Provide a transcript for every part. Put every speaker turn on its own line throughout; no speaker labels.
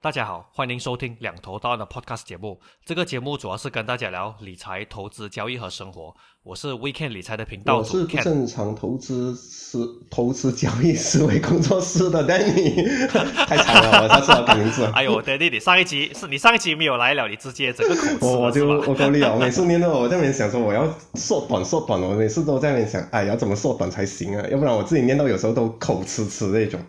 大家好，欢迎收听两头到岸的 Podcast 节目。这个节目主要是跟大家聊理财、投资、交易和生活。我是 Weekend 理财的频道
我是。正常投资思投资交易思维工作室的 Danny，太长了，我下次要改名字。
哎呦，，Danny，，你上一集是你上一集没有来了，你直接整个口吃
我我就？我够力了，我每次念到我在那边想说我要缩短缩短，我每次都在那边想，哎，要怎么缩短才行啊？要不然我自己念到有时候都口吃吃那种。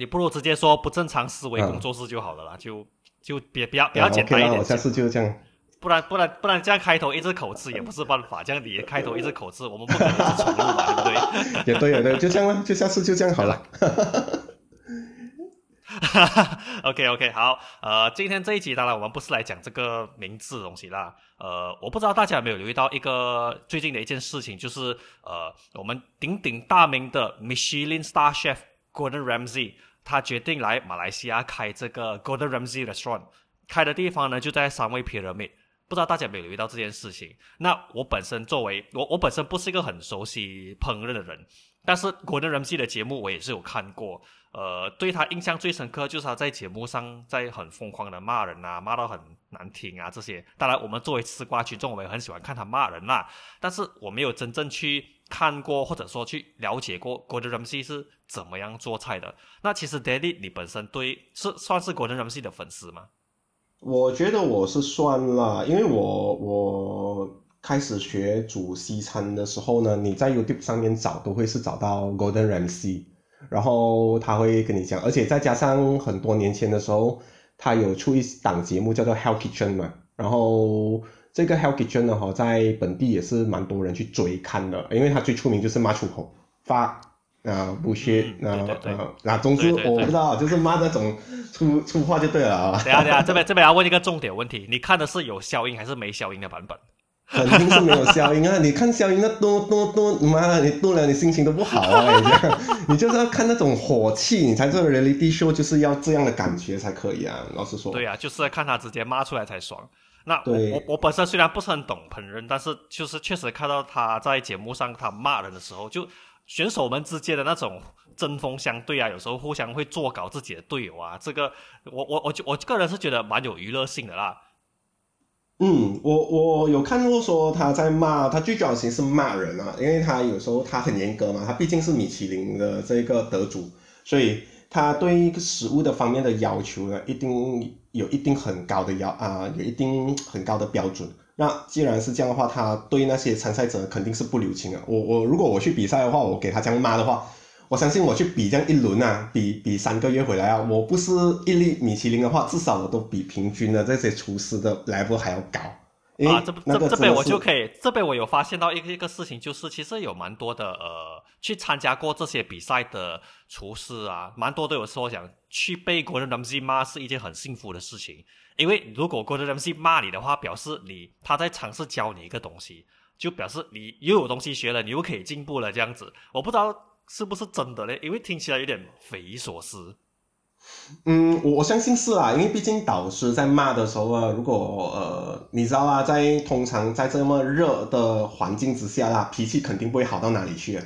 你不如直接说不正常思维工作室就好了啦，就就别比较比较简单
OK 啦，
一点
我下次就这样。
不然不然不然这样开头一直口吃也不是办法，这样你开头一直口吃，我们不可能一直重录嘛，对不对？
也对也对，就这样了，就下次就这样好了。
OK OK，好，呃，今天这一集当然我们不是来讲这个名字的东西啦，呃，我不知道大家有没有留意到一个最近的一件事情，就是呃，我们鼎鼎大名的 Michelin Star Chef Gordon Ramsay，他决定来马来西亚开这个 Gordon Ramsay Restaurant，开的地方呢就在三位 Pyramid。不知道大家有没有留意到这件事情？那我本身作为我我本身不是一个很熟悉烹饪的人，但是 Gordon Ramsay 的节目我也是有看过，呃，对他印象最深刻就是他在节目上在很疯狂的骂人啊，骂到很难听啊这些。当然，我们作为吃瓜群众，我们也很喜欢看他骂人啦。但是我没有真正去看过，或者说去了解过 Gordon Ramsay 是怎么样做菜的。那其实 Daddy，你本身对是算是 Gordon Ramsay 的粉丝吗？
我觉得我是算了，因为我我开始学煮西餐的时候呢，你在 YouTube 上面找都会是找到 Gordon Ramsay，然后他会跟你讲，而且再加上很多年前的时候，他有出一档节目叫做 Hell Kitchen 嘛，然后这个 Hell Kitchen 呢，哈，在本地也是蛮多人去追看的，因为他最出名就是骂出口，发啊不屑
嗯
啊
对
啊，那总之我不知道，就是骂那种粗粗话就对了啊。
等下等下，这边这边要问一个重点问题，你看的是有消音还是没消音的版本？
肯定是没有消音啊！你看消音那多多多，妈的，你多了你心情都不好啊！你就是要看那种火气，你才做 reality show 就是要这样的感觉才可以啊！老实说，
对啊，就是看他直接骂出来才爽。那我我我本身虽然不是很懂烹饪，但是就是确实看到他在节目上他骂人的时候，就选手们之间的那种针锋相对啊，有时候互相会作搞自己的队友啊，这个我我我就我个人是觉得蛮有娱乐性的啦。
嗯，我我有看过说他在骂，他最主要其实是骂人啊，因为他有时候他很严格嘛，他毕竟是米其林的这个得主，所以他对一个食物的方面的要求呢，一定有一定很高的要啊、有一定很高的标准。那既然是这样的话，他对那些参赛者肯定是不留情啊。我我如果我去比赛的话，我给他这样骂的话，我相信我去比这样一轮啊，比比三个月回来啊，我不是一粒米其林的话，至少我都比平均的这些厨师的 level 还要高。
啊，这
那
这这边我就可以，这边我有发现到一个一个事情，就是其实有蛮多的呃，去参加过这些比赛的厨师啊，蛮多都有说想去被 Gordon Ramsay 骂是一件很幸福的事情，因为如果 Gordon Ramsay 骂你的话，表示你他在尝试教你一个东西，就表示你又有东西学了，你又可以进步了这样子。我不知道是不是真的嘞，因为听起来有点匪夷所思。
嗯，我我相信是啦，因为毕竟导师在骂的时候啊，如果呃，你知道啊，在通常在这么热的环境之下啦，脾气肯定不会好到哪里去啊，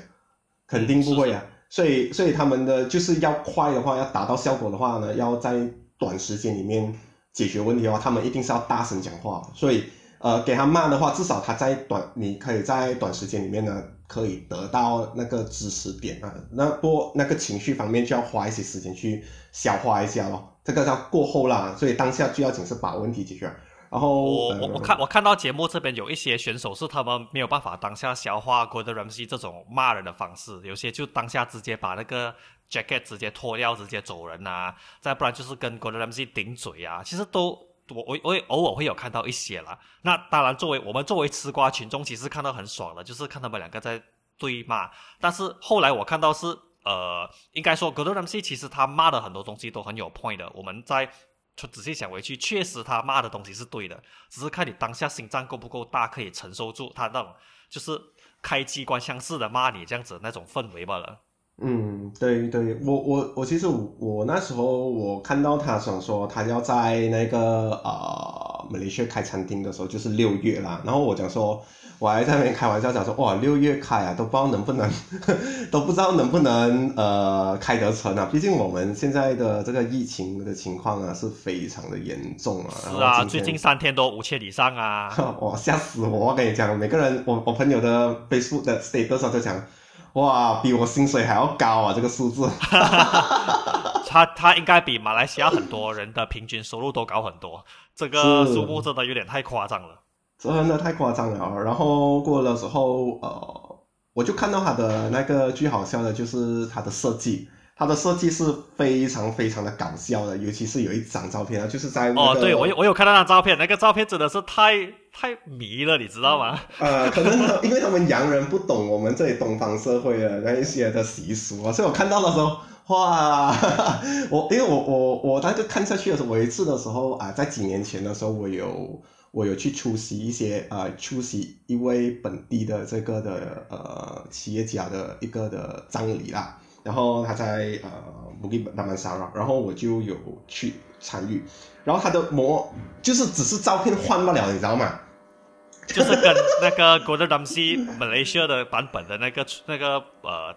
肯定不会啊。所以，所以他们的就是要快的话，要达到效果的话呢，要在短时间里面解决问题的话，他们一定是要大声讲话。所以，呃，给他骂的话，至少他在短，你可以在短时间里面呢，可以得到那个知识点啊。那不过那个情绪方面就要花一些时间去消化一下咯，这个要过后啦。所以当下最要紧是把问题解决。然后，呃
我我我看我看到节目这边有一些选手是他们没有办法当下消化 Gordon Ramsay 这种骂人的方式，有些就当下直接把那个 jacket 直接脱掉，直接走人啊，再不然就是跟 Gordon Ramsay 顶嘴啊，其实都我我我也偶尔会有看到一些啦。那当然，作为我们作为吃瓜群众，其实看到很爽的，就是看他们两个在对骂。但是后来我看到是呃，应该说 Gordon Ramsay 其实他骂的很多东西都很有 point 的，我们在。仔细想回去，确实他骂的东西是对的，只是看你当下心脏够不够大，可以承受住他那种就是开机关枪似的骂你这样子那种氛围罢了。
嗯，对对，我我我其实我我那时候我看到他想说他要在那个呃呃马来西亚开餐厅的时候，就是六月啦。然后我讲说，我还在那边开玩笑讲说，哇，六月开啊，都不知道能不能，都不知道能不能呃开得成啊。毕竟我们现在的这个疫情的情况啊是非常的严重啊。
是啊，最近三天都五千以上啊。
哇，吓死我！我跟你讲，每个人，我我朋友的 Facebook 的 status 就讲。哇，比我薪水还要高啊！这个数字，
他他应该比马来西亚很多人的平均收入都高很多。这个数目真的有点太夸张了，
真的太夸张了。然后过了时候，呃，我就看到他的那个最好笑的就是他的设计。它的设计是非常非常的搞笑的，尤其是有一张照片啊，就是在
哦，对我有我有看到那照片，那个照片真的是太太迷了，你知道吗？
呃，可能因为他们洋人不懂我们这里东方社会的那一些的习俗啊，所以我看到的时候，哇，我因为我我我那个看下去的时候，我一次的时候啊，在几年前的时候，我有我有去出席一些呃，出席一位本地的这个的呃企业家的一个的葬礼啦。然后他在呃布吉那曼沙拉，然后我就有去参与，然后他的模就是只是照片换不了，你知道吗？
就是跟那个 Gordon Ramsay Malaysia 的版本的那个那个呃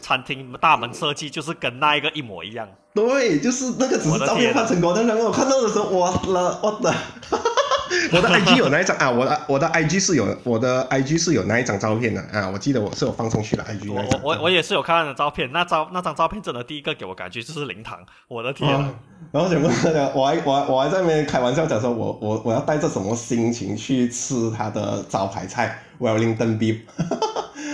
餐厅大门设计，就是跟那一个一模一样。
对，就是那个只是照片换成 Gordon Ramsay，我看到的时候，我了，我的。我的 IG 有那一张啊，我的我的 IG 是有我的 IG 是有那一张照片的啊，我记得我是有放上去的 IG
我我我也是有看到的照片，那照那张照片真的第一个给我感觉就是灵堂，我的天啊！
然后什么我还我还我还在那边开玩笑讲说，我我我要带着什么心情去吃他的招牌菜 Wellington Beef。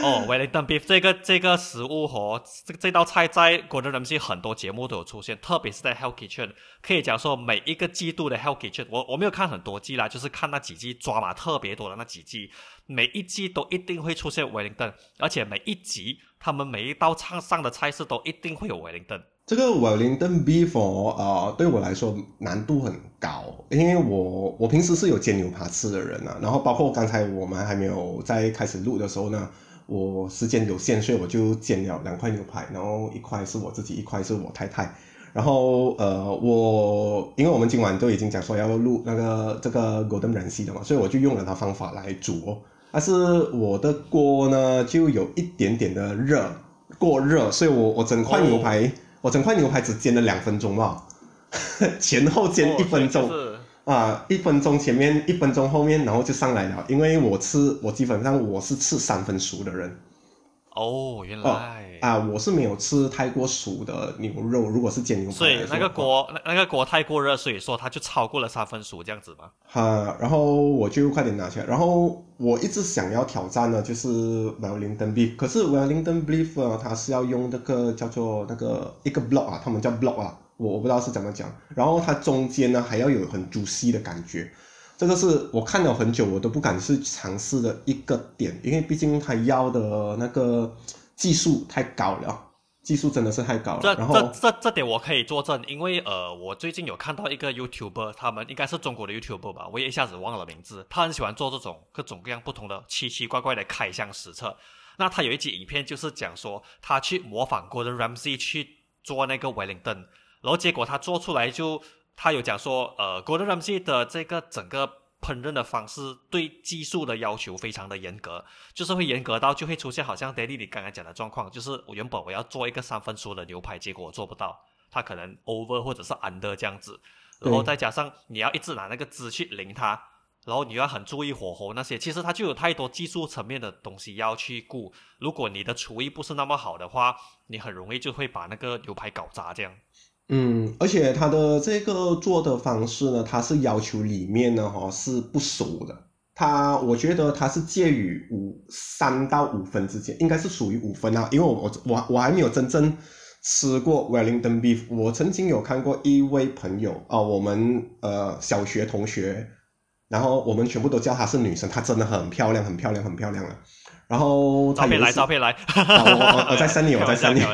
哦，Wellington beef 这个这个食物和这这道菜在国内人民很多节目都有出现，特别是在 Hell Kitchen，可以讲说每一个季度的 Hell Kitchen，我我没有看很多季啦，就是看那几季抓马特别多的那几季，每一季都一定会出现 Wellington，而且每一集他们每一道菜上的菜式都一定会有 Wellington。
这个 Wellington beef 啊，对我来说难度很高，因为我我平时是有煎牛排吃的人啊，然后包括刚才我们还没有在开始录的时候呢。我时间有限，所以我就煎了两块牛排，然后一块是我自己，一块是我太太。然后呃，我因为我们今晚都已经讲说要录那个这个 Golden 燃系的嘛，所以我就用了它方法来煮。但是我的锅呢就有一点点的热，过热，所以我我整块牛排，我整块牛排只煎了两分钟嘛，前后煎一分钟。啊，一分钟前面，一分钟后面，然后就上来了。因为我吃，我基本上我是吃三分熟的人。
哦，原来
啊，我是没有吃太过熟的牛肉。如果是煎牛排，
所以那个锅那那个锅太过热，所以说它就超过了三分熟这样子吗？
哈，然后我就快点拿起来。然后我一直想要挑战的就是 Wellington beef，可是 Wellington beef 啊，它是要用那个叫做那个一个 block 啊，他们叫 block 啊。我我不知道是怎么讲，然后它中间呢还要有很 juicy 的感觉，这个是我看了很久我都不敢去尝试的一个点，因为毕竟它要的那个技术太高了，技术真的是太高了。
这
这
这这点我可以作证，因为呃，我最近有看到一个 YouTuber，他们应该是中国的 YouTuber 吧，我也一下子忘了名字，他很喜欢做这种各种各样不同的奇奇怪怪的开箱实测。那他有一集影片就是讲说他去模仿过的 Ramsey 去做那个 Wellington。然后结果他做出来就，他有讲说，呃，good Ramsay 的这个整个烹饪的方式对技术的要求非常的严格，就是会严格到就会出现好像 Daddy 你刚刚讲的状况，就是我原本我要做一个三分熟的牛排，结果我做不到，他可能 over 或者是 under 这样子，然后再加上你要一直拿那个汁去淋它，然后你要很注意火候那些，其实它就有太多技术层面的东西要去顾，如果你的厨艺不是那么好的话，你很容易就会把那个牛排搞砸这样。
嗯，而且它的这个做的方式呢，它是要求里面呢哈是不熟的。它我觉得它是介于五三到五分之间，应该是属于五分啊。因为我我我我还没有真正吃过 Wellington beef。我曾经有看过一位朋友啊，我们呃小学同学，然后我们全部都叫她是女生，她真的很漂亮，很漂亮，很漂亮了。然后
照片来，照片来，
我我我在森林，我在森林。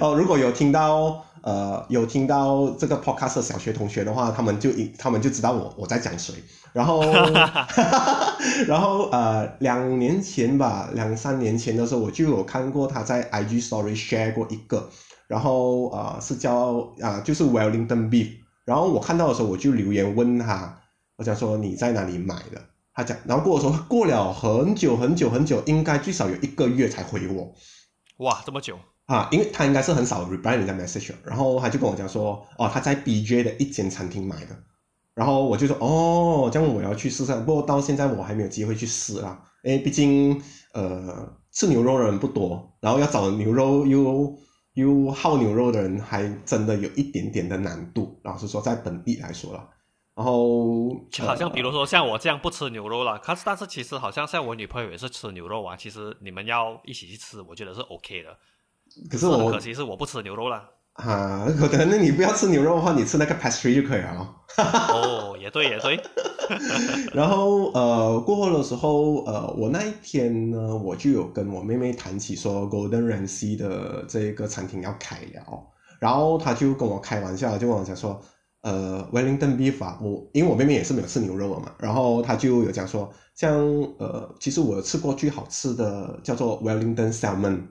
哦，如果有听到。呃，有听到这个 podcast 小学同学的话，他们就他们就知道我我在讲谁。然后，然后呃，两年前吧，两三年前的时候，我就有看过他在 IG story share 过一个，然后呃是叫啊就是 Wellington beef。然后我看到的时候，我就留言问他，我讲说你在哪里买的？他讲，然后跟我说过了很久很久很久，应该最少有一个月才回我
哇，这么久
啊，因为他应该是很少 reply 你的 message，然后他就跟我讲说，哦，他在 BJ 的一间餐厅买的，然后我就说，哦，这样我要去试试，不过到现在我还没有机会去试啦，因为毕竟呃吃牛肉的人不多，然后要找牛肉又又好牛肉的人，还真的有一点点的难度，老实说在本地来说了。然后
好像比如说像我这样不吃牛肉了，可是但是其实好像像我女朋友也是吃牛肉啊。其实你们要一起去吃，我觉得是 OK 的。
可是我
可惜是我不吃牛肉了。
啊，可能你不要吃牛肉的话，你吃那个 pastry 就可以了。
哦，也对也对。
然后呃过后的时候呃我那一天呢我就有跟我妹妹谈起说 Golden Ramsy 的这个餐厅要开了，然后她就跟我开玩笑，就跟我讲说。呃，Wellington beef 啊，我因为我妹妹也是没有吃牛肉的嘛，然后她就有讲说，像呃，其实我吃过最好吃的叫做 Wellington salmon。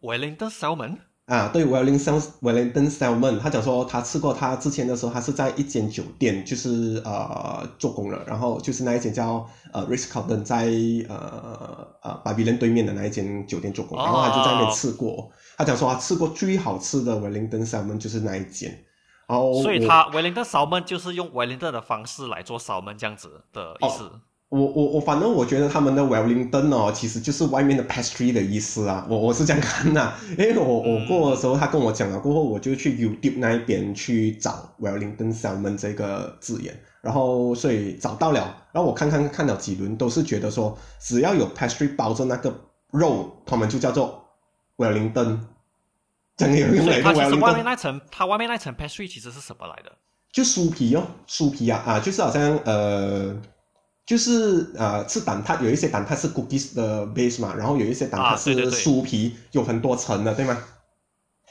Wellington salmon？
啊，对，Wellington Wellington salmon，他讲说他吃过，他之前的时候他是在一间酒店，就是呃做工了，然后就是那一间叫呃 Ritz Carlton 在呃呃巴比伦对面的那一间酒店做工，然后他就在那边吃过，他讲说他吃过最好吃的 Wellington salmon 就是那一间。哦，
所以他 Wellington 烧焖就是用 Wellington 的方式来做烧焖这样子的意思。
我我我反正我觉得他们的 Wellington 哦，其实就是外面的 pastry 的意思啊。我我是这样看的，因为我我过的时候他跟我讲了过后，我就去 YouTube 那一边去找 Wellington 烧焖这个字眼，然后所以找到了，然后我看看看了几轮，都是觉得说只要有 pastry 包着那个肉，他们就叫做 Wellington。真的有用来
它其实外面那层，它外面那层 pastry 其实是什么来的？
就酥皮哦，酥皮啊啊，就是好像呃，就是呃，吃蛋挞有一些蛋挞是 cookies 的 base 嘛，然后有一些蛋挞是酥皮，有很多层的，对吗？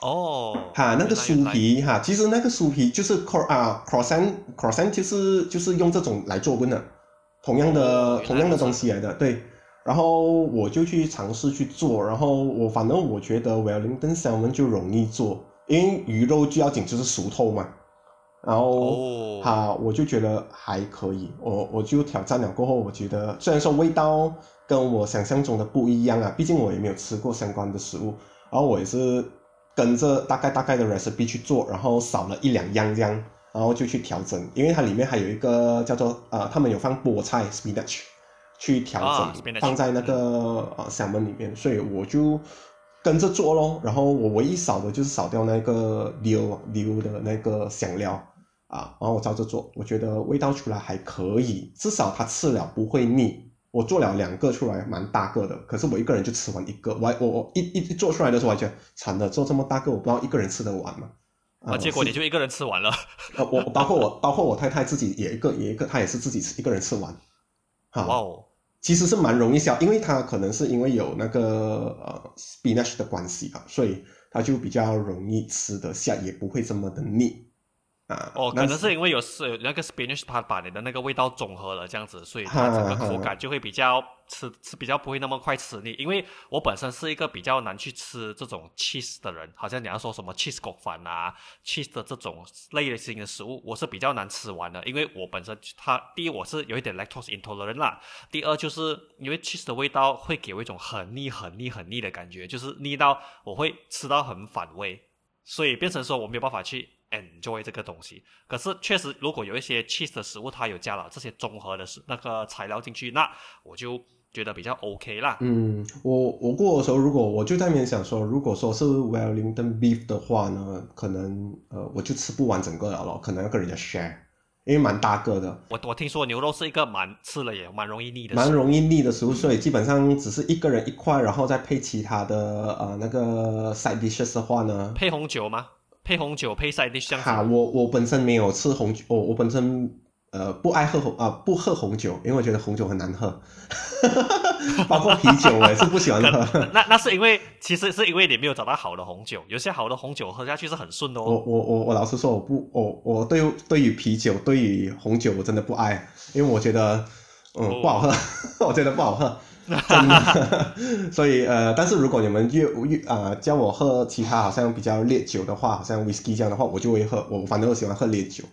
哦，
哈，那个酥皮哈，其实那个酥皮就是 cro 啊 croissant croissant 就是就是用这种来做温的，同样的同样的东西来的，对。然后我就去尝试去做，然后我反正我觉得 Wellington salmon 就容易做，因为鱼肉就要紧就是熟透嘛。然后哈，我就觉得还可以，我我就挑战了过后，我觉得虽然说味道跟我想象中的不一样啊，毕竟我也没有吃过相关的食物，然后我也是跟着大概大概的 recipe 去做，然后少了一两样这样，然后就去调整，因为它里面还有一个叫做呃，他们有放菠菜 spinach。去调整放在那个呃香门里面，所以我就跟着做咯。然后我唯一少的就是少掉那个硫硫的那个香料啊，然后我照着做，我觉得味道出来还可以，至少它吃了不会腻。我做了两个出来，蛮大个的，可是我一个人就吃完一个。我我我一一做出来的时候，我觉得惨了，做这么大个，我不知道一个人吃得完吗？
啊，结果你就一个人吃完了。
呃，我包括我包括我太太自己也一个也一个，她也是自己吃一个人吃完。
哇哦。
其实是蛮容易消，因为它可能是因为有那个呃 spinach 的关系啊，所以它就比较容易吃得下，也不会这么的腻。啊，
哦，可能是因为有是那个 spinach 它把你的那个味道综合了，这样子，所以它整个口感就会比较吃吃比较不会那么快吃腻。因为我本身是一个比较难去吃这种 cheese 的人，好像你要说什么 cheese 狗饭啊，cheese 的这种类型的食物，我是比较难吃完的。因为我本身它第一我是有一点 lactose intolerant 啦，第二就是因为 cheese 的味道会给我一种很腻、很腻、很腻的感觉，就是腻到我会吃到很反胃，所以变成说我没有办法去。Enjoy 这个东西，可是确实，如果有一些 cheese 的食物，它有加了这些综合的是那个材料进去，那我就觉得比较 OK 啦。
嗯，我我过的时候，如果我就在那边想说，如果说是 Wellington beef 的话呢，可能呃我就吃不完整个了咯，可能要跟人家 share，因为蛮大个的。
我我听说牛肉是一个蛮吃了也蛮容易腻的，
蛮容易腻的食物，所以基本上只是一个人一块，然后再配其他的呃那个 side dishes 的话呢，
配红酒吗？配红酒配赛的香。
哈，我我本身没有吃红酒，我我本身呃不爱喝红啊不喝红酒，因为我觉得红酒很难喝，包括啤酒我也是不喜欢喝。
那那是因为其实是因为你没有找到好的红酒，有些好的红酒喝下去是很顺的哦。
我我我我老实说我不我我对对于啤酒对于红酒我真的不爱，因为我觉得嗯不好喝，我觉得不好喝。所以呃，但是如果你们越越啊叫我喝其他好像比较烈酒的话，好像 whisky 这样的话，我就会喝。我反正我喜欢喝烈酒。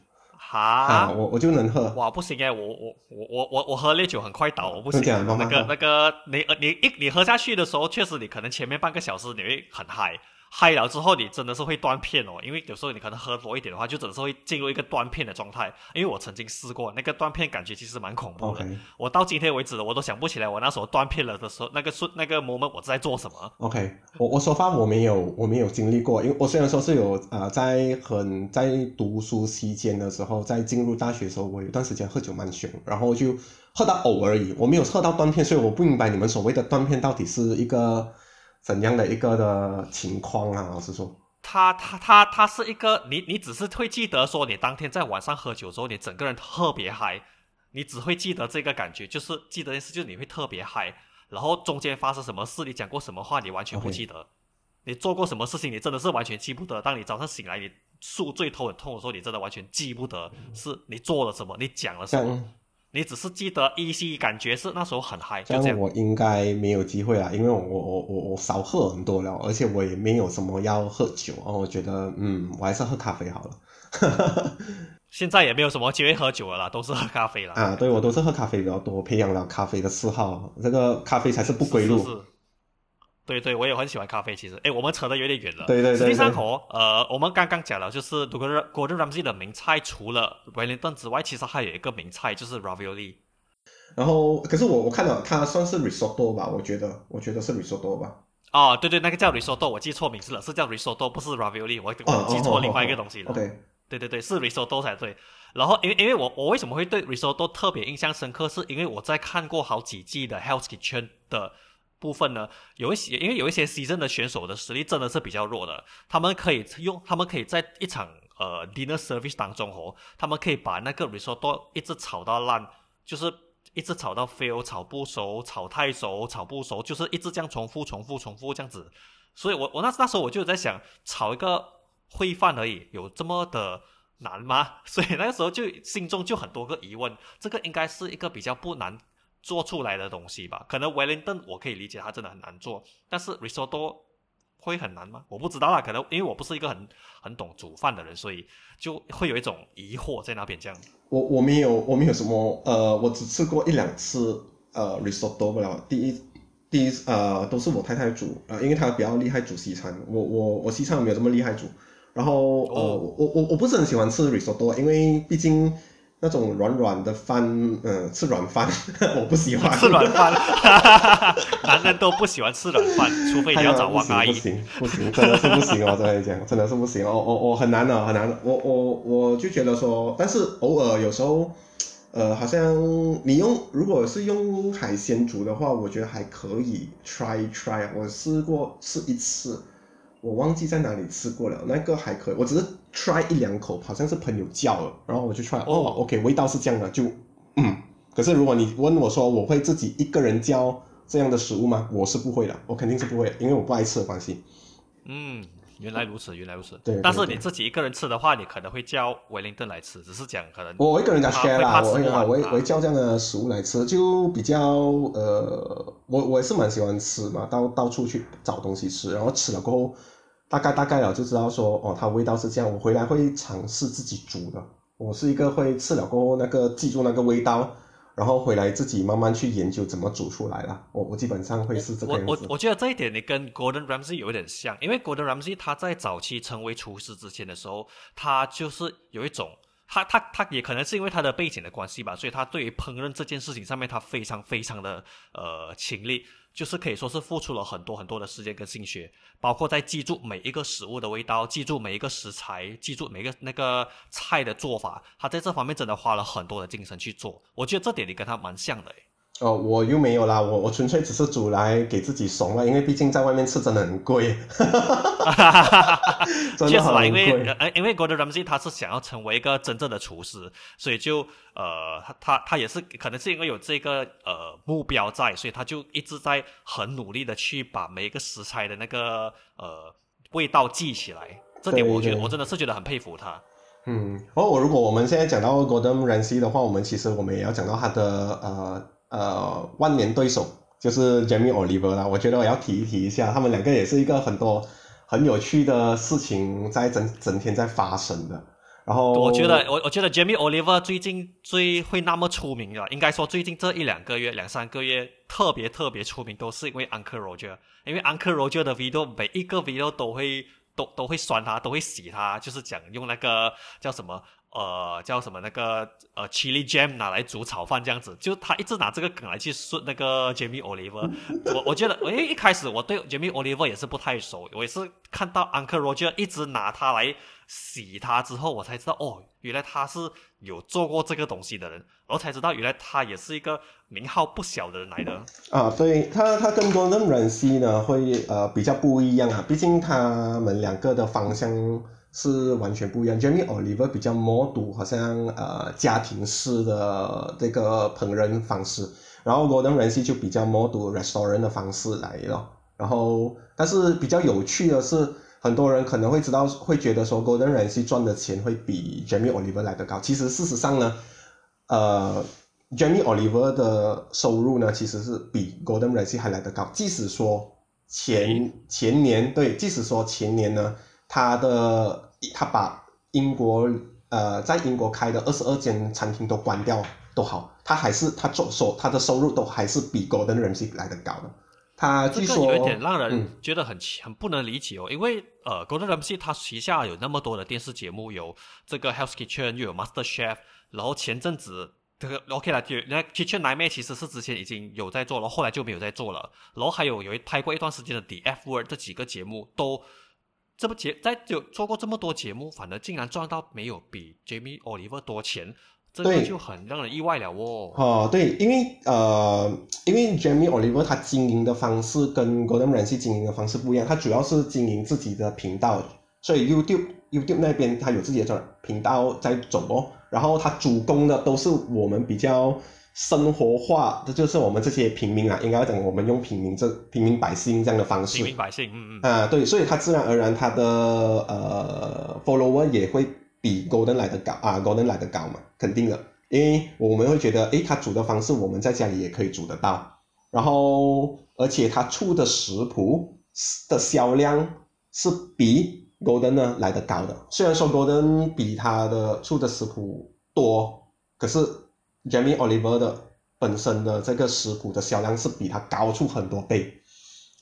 啊，
哈，
我我就能喝。
哇，不行哎，我我我我我我喝烈酒很快倒，我不行。那个那个，你呃你一你喝下去的时候，确实你可能前面半个小时你会很嗨，嗨了之后你真的是会断片哦，因为有时候你可能喝多一点的话，就真的是会进入一个断片的状态。因为我曾经试过，那个断片感觉其实蛮恐怖的。我到今天为止，我都想不起来我那时候断片了的时候，那个瞬那个 moment 我在做什么。
OK，我我说话我没有我没有经历过，因为我虽然说是有呃在很在读书期间的时候，在进入大学的时候，我有一段时间喝酒蛮凶，然后就喝到呕而已，我没有喝到断片，所以我不明白你们所谓的断片到底是一个怎样的一个的情况啊？老实说，
他他他他是一个，你你只是会记得说，你当天在晚上喝酒之后，你整个人特别嗨，你只会记得这个感觉，就是记得一件事，就是你会特别嗨，然后中间发生什么事，你讲过什么话，你完全不记得你做过什么事情，你真的是完全记不得。当你早上醒来，你宿醉头很痛的时候，你真的完全记不得是你做了什么，你讲了什么，
样
你只是记得依稀感觉是那时候很嗨，
这
就这样。
我应该没有机会啦，因为我我我我我少喝很多了，而且我也没有什么要喝酒哦，我觉得嗯，我还是喝咖啡好了。
现在也没有什么机会喝酒了啦，都是喝咖啡了。
啊，对我都是喝咖啡比较多，培养了咖啡的嗜好，这个咖啡才是不归路。
是是是对对，我也很喜欢咖啡。其实，哎，我们扯得有点远了。
对对对
实际上哦，呃，我们刚刚讲了，就是 Gordon Ramsay 的名菜，除了 Wellington 之外，其实还有一个名菜就是 Ravioli。
然后，可是我我看到它算是 risotto 吧，我觉得，我觉得是 risotto 吧。
哦，对对，那个叫 risotto，我记错名字了，是叫 risotto，不是 Ravioli，我
哦
我记错另外一个东西了。对对对，是 risotto 才对。然后，因为因为我我为什么会对 risotto 特别印象深刻，是因为我在看过好几季的 Hell's Kitchen 的部分呢，有一些因为有一些 season 的选手的实力真的是比较弱的，他们可以用他们可以在一场呃 dinner service 当中哦，他们可以把那个 risotto 一直炒到烂，就是一直炒到 fail，炒不熟，炒太熟，炒不熟，就是一直这样重复、重复、重复这样子。所以我我那那时候我就在想，炒一个烩饭而已，有这么的难吗？所以那个时候就心中就很多个疑问，这个应该是一个比较不难做出来的东西吧？可能 Wellington 我可以理解它真的很难做，但是 risotto 会很难吗？我不知道啦，可能因为我不是一个很很懂煮饭的人，所以就会有一种疑惑在那边这样。
我我没有我没有什么呃，我只吃过一两次呃 risotto 不了。第一第一呃都是我太太煮呃，因为她比较厉害煮西餐，我我我西餐没有这么厉害煮。然后呃
哦
我我我不是很喜欢吃 risotto，因为毕竟那种软软的饭，嗯、吃软饭 我不喜欢。
吃软饭，男人都不喜欢吃软饭，除非你要找王阿姨
哎呀不。行不行，真的是不行哦！真的讲，真的是不行哦，我我很难的，很难的。我我我就觉得说，但是偶尔有时候，呃，好像你用如果是用海鲜煮的话，我觉得还可以 try 一 try。我试过吃一次，我忘记在哪里吃过了，那个还可以，我只是 try 一两口，好像是朋友叫了，然后我就 try，哦
哦
，OK，味道是这样的，就嗯。可是如果你问我说我会自己一个人教这样的食物吗？我是不会的，我肯定是不会，因为我不爱吃的关系。
嗯，原来如此，原来如此。
对
但是你自己一个人吃的话，你可能会叫威灵顿来吃，只是讲可能
我会跟人家
怕
share 啦，我我我会叫这样的食物来吃，就比较呃，我我也是蛮喜欢吃嘛，到到处去找东西吃，然后吃了过后，大概大概了就知道说哦，它味道是这样，我回来会尝试自己煮的。我是一个会吃了过后那个记住那个味道，然后回来自己慢慢去研究怎么煮出来了。我我基本上会是这个
我
样子。
我我觉得这一点你跟 Gordon Ramsay 有一点像，因为 Gordon Ramsay 他在早期成为厨师之前的时候，他就是有一种。他他他也可能是因为他的背景的关系吧，所以他对于烹饪这件事情上面，他非常非常的呃勤力，就是可以说是付出了很多很多的时间跟心血，包括在记住每一个食物的味道，记住每一个食材，记住每个那个菜的做法，他在这方面真的花了很多的精神去做。我觉得这点你跟他蛮像的。
哦，我又没有啦，我我纯粹只是煮来给自己怂了，因为毕竟在外面吃真的很贵，真的
确实啦，因为因为 Gordon Ramsay 他是想要成为一个真正的厨师，所以就呃，他他他也是可能是因为有这个呃目标在，所以他就一直在很努力的去把每一个食材的那个呃味道记起来。这点我觉得我真的是觉得很佩服他。
嗯，哦我如果我们现在讲到 Gordon Ramsay 的话，我们其实我们也要讲到他的呃呃万年对手，就是 Jamie Oliver 啦。我觉得我要提一提一下，他们两个也是一个很多很有趣的事情在整整天在发生的。然后
我觉得我我觉得 Jamie Oliver 最近最会那么出名的，应该说最近这一两个月、两三个月特别特别出名，都是因为 Uncle Roger，因为 Uncle Roger 的 video 每一个 video 都会都都会酸他，都会洗他，就是讲用那个叫什么。呃，叫什么那个呃，chili jam 拿来煮炒饭这样子，就他一直拿这个梗来去说那个 Jamie Oliver。我我觉得，哎，一开始我对 Jamie Oliver 也是不太熟，我也是看到 Uncle Roger 一直拿他来洗他之后，我才知道哦，原来他是有做过这个东西的人，我才知道原来他也是一个名号不小的人来的。
啊，对他，他跟 Gordon r a m s y 呢会呃比较不一样啊，毕竟他们两个的方向。是完全不一样。Jamie Oliver 比较模读，好像呃家庭式的这个烹饪方式，然后 Gordon Ramsay 就比较模读 restaurant 的方式来了。然后，但是比较有趣的是，很多人可能会知道，会觉得说 Gordon Ramsay 赚的钱会比 Jamie Oliver 来的高。其实事实上呢，呃，Jamie Oliver 的收入呢，其实是比 Gordon Ramsay 还来得高。即使说前前年对，即使说前年呢。他的他把英国呃在英国开的二十二间餐厅都关掉都好，他还是他做收他的收入都还是比 Golden Ramsay 来的高的。他据说
有一点让人觉得很很不能理解哦，因为呃，Golden Ramsay 他旗下有那么多的电视节目，有这个 Hell's Kitchen，又有 Master Chef，然后前阵子这个 OK 了，就那 Kitchen Nightmare 其实是之前已经有在做了，后来就没有在做了。然后还有有一拍过一段时间的 The F Word 这几个节目都。这么节在有做过这么多节目，反而竟然赚到没有比 Jamie Oliver 多钱，这个就很让人意外了哦。
哦，对，因为呃，因为 Jamie Oliver 他经营的方式跟 Gordon Ramsay 经营的方式不一样，他主要是经营自己的频道，所以 YouTube YouTube 那边他有自己的频道在走哦，然后他主攻的都是我们比较。生活化，这就是我们这些平民啊，应该讲我们用平民这平民百姓这样的方式。
平民百姓，嗯嗯。
啊，对，所以他自然而然他的呃 follower 也会比 Golden 来的高啊，Golden 来的高嘛，肯定的，因为我们会觉得，诶，他煮的方式我们在家里也可以煮得到，然后而且他出的食谱的销量是比 Golden 呢来的高的，虽然说 Golden 比他的出的食谱多，可是。Jamie Oliver 的本身的这个食谱的销量是比他高出很多倍，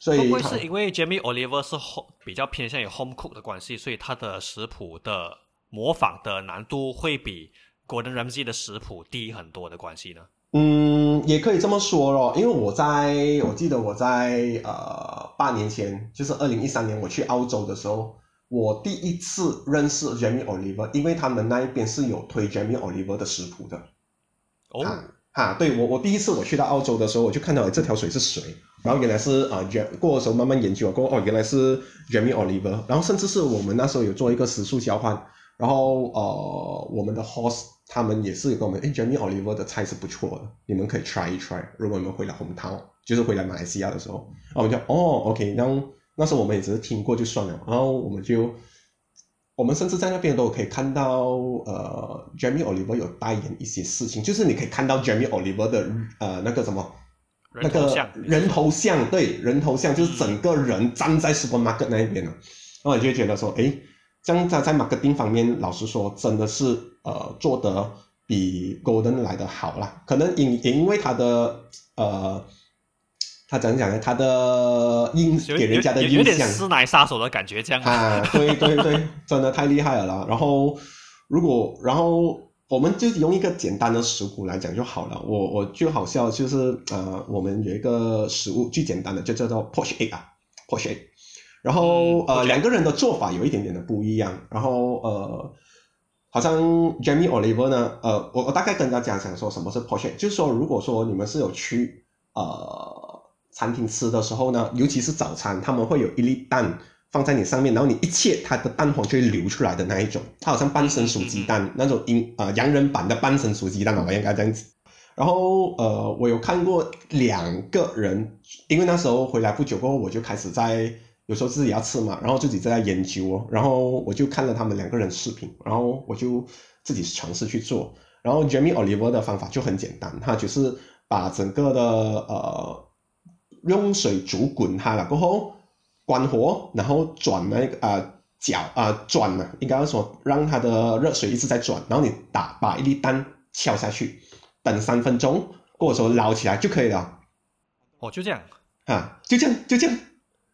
所以
会不会是因为 Jamie Oliver 是 home 比较偏向于 home cook 的关系，所以他的食谱的模仿的难度会比 Gordon Ramsay 的食谱低很多的关系呢？
嗯，也可以这么说咯，因为我在我记得我在呃八年前，就是二零一三年我去澳洲的时候，我第一次认识 Jamie Oliver，因为他们那一边是有推 Jamie Oliver 的食谱的。
哦，
哈，对我我第一次我去到澳洲的时候，我就看到这条水是水，然后原来是啊，过的时候慢慢研究过，哦，原来是 Jamie Oliver，然后甚至是我们那时候有做一个食宿交换，然后呃，我们的 host 他们也是跟我们，哎，Jamie Oliver 的菜是不错的，你们可以 try 一 try，如果你们回来红汤，就是回来马来西亚的时候，然后我们就哦，OK，然后那时候我们也只是听过就算了，然后我们就。我们甚至在那边都可以看到，呃，Jamie Oliver 有代言一些事情，就是你可以看到 Jamie Oliver 的呃那个什么，那个人头像，对，人头像就是整个人站在 supermarket 那一边了，然后你就觉得说，哎，这样他在 marketing 方面，老实说，真的是呃做得比 Golden 来的好啦，可能因也因为他的呃。他怎样讲呢？他的印给人家的印象
有点师奶杀手的感觉，这样
啊？对对对，真的太厉害了啦！然后如果然后我们就用一个简单的食谱来讲就好了。我我就好笑，就是呃，我们有一个食物最简单的就叫做 poach egg 啊，poach egg。然后呃，两个人的做法有一点点的不一样。然后呃，好像 Jamie Oliver 呢，呃，我我大概跟大家讲说什么是 poach egg，就是说如果说你们是有去呃。餐厅吃的时候呢，尤其是早餐，他们会有一粒蛋放在你上面，然后你一切，它的蛋黄就会流出来的那一种，它好像半生熟鸡蛋那种英啊洋人版的半生熟鸡蛋吧，应该这样子。然后呃，我有看过两个人，因为那时候回来不久过后，我就开始在有时候自己要吃嘛，然后自己在研究哦，然后我就看了他们两个人视频，然后我就自己尝试去做。然后 Jamie Oliver 的方法就很简单，他就是把整个的呃。用水煮滚它了过后，关火，然后转那个啊搅啊转呢，应该说让它的热水一直在转，然后你打把一粒蛋敲下去，等三分钟，过时候捞起来就可以了。
哦，就这样
啊，就这样就这样，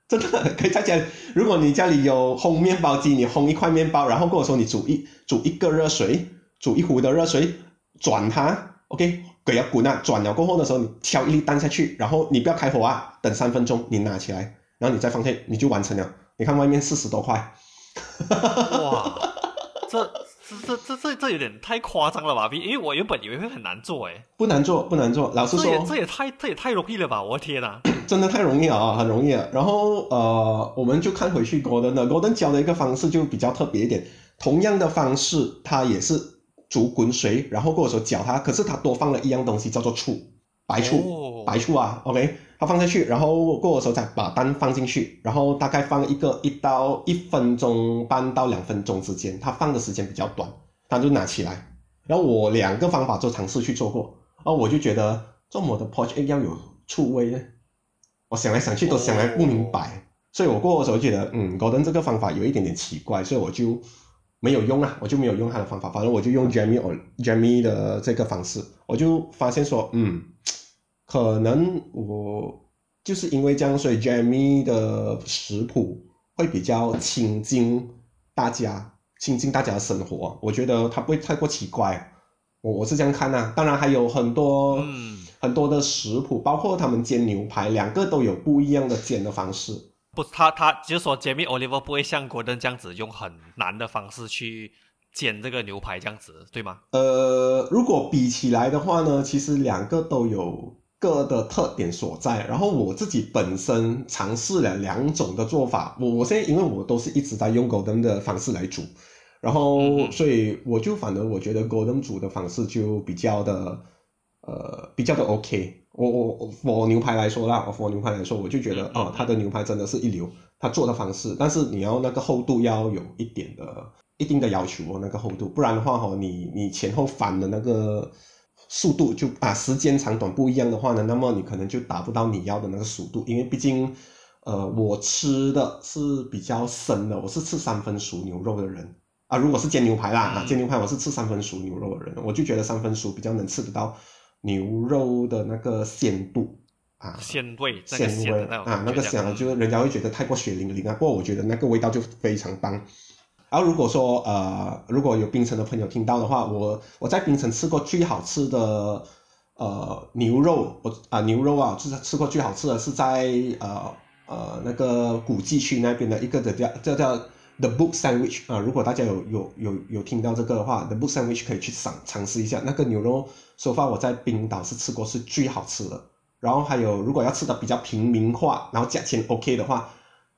真的可以在家里。如果你家里有烘面包机，你烘一块面包，然后跟我说你煮一煮一个热水，煮一壶的热水，转它，OK，给它滚啊，转了过后的时候，你敲一粒蛋下去，然后你不要开火啊，等三分钟，你拿起来，然后你再放下，你就完成了。你看外面四十多块。
哇，这这这这这这有点太夸张了吧？因为我原本以为会很难做，哎，
不难做，不难做。老实说，
这也太这也太容易了吧？我天哪，
真的太容易了啊，很容易。然后呃，我们就看回去 Golden 的 Golden 教的一个方式就比较特别一点。同样的方式，它也是煮滚水，然后过时候搅它，可是它多放了一样东西，叫做醋，白醋，白醋啊，OK。它放下去，然后过的时候再把蛋放进去，然后大概放一个一到一分钟半到两分钟之间，它放的时间比较短，它就拿起来。然后我两个方法都尝试去做过，然后我就觉得做我的 poach egg 要有醋味呢，我想来想去都想来不明白，所以我过的时候觉得，嗯，Golden 这个方法有一点点奇怪，所以我就没有用啊，我就没有用他的方法，反正我就用 Jamie 或 Jamie 的这个方式，我就发现说，嗯。可能我就是因为这样，所以 Jamie 的食谱会比较亲近大家，亲近大家的生活。我觉得它不会太过奇怪，我我是这样看呐。当然还有很多很多的食谱，包括他们煎牛排，两个都有不一样的煎的方式。
不，他他就是说 Jamie Oliver 不会像 Gordon 这样子用很难的方式去煎这个牛排，这样子对吗？
呃，如果比起来的话呢，其实两个都有。各的特点所在，然后我自己本身尝试了两种的做法，我我现在因为我都是一直在用 Golden 的方式来煮，然后所以我就反而我觉得 Golden 煮的方式就比较的呃比较的 OK，我我我牛排来说啦，我牛排来说我就觉得哦，他的牛排真的是一流，他做的方式，但是你要那个厚度要有一点的一定的要求哦，那个厚度，不然的话哈，你你前后翻的那个。速度就啊，时间长短不一样的话呢，那么你可能就达不到你要的那个速度，因为毕竟，呃，我吃的是比较生的，我是吃三分熟牛肉的人啊。如果是煎牛排啦，啊，煎牛排我是吃三分熟牛肉的人，我就觉得三分熟比较能吃得到牛肉的那个鲜度啊，
鲜味，
鲜味啊，那个香，就是人家会觉得太过血淋淋啊，不过我觉得那个味道就非常棒。然后如果说呃，如果有槟城的朋友听到的话，我我在槟城吃过最好吃的呃牛肉，我啊牛肉啊，就是吃过最好吃的是在呃呃那个古迹区那边的一个的叫叫叫 The Book Sandwich 啊，如果大家有有有有听到这个的话，The Book Sandwich 可以去尝尝试一下那个牛肉，说法我在冰岛是吃过是最好吃的。然后还有如果要吃的比较平民化，然后价钱 OK 的话。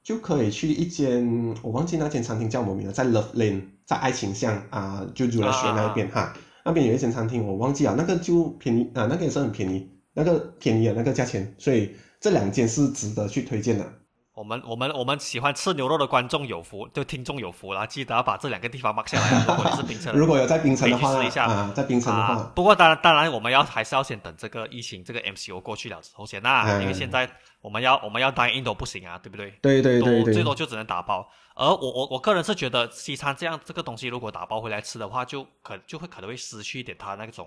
就可以去一间，我忘记那间餐厅叫什么名了，在 Love Lane，在爱情巷啊，就住了学那边哈，那边有一间餐厅，我忘记了，那个就便宜啊，那个也是很便宜，那个便宜的那个价钱，所以这两间是值得去推荐的。
我们我们我们喜欢吃牛肉的观众有福，就听众有福了，记得要把这两个地方 mark 下来。如果你是冰城，
如果有在冰城的话，
试一下
啊，在冰城的话。
不过当然当然，我们要还是要先等这个疫情这个 MCO 过去了之后先呐，因为现在我们要我们要单印都不行啊，对不对？
对对对对。
最多就只能打包。而我我我个人是觉得西餐这样这个东西，如果打包回来吃的话，就可就会可能会失去一点它那种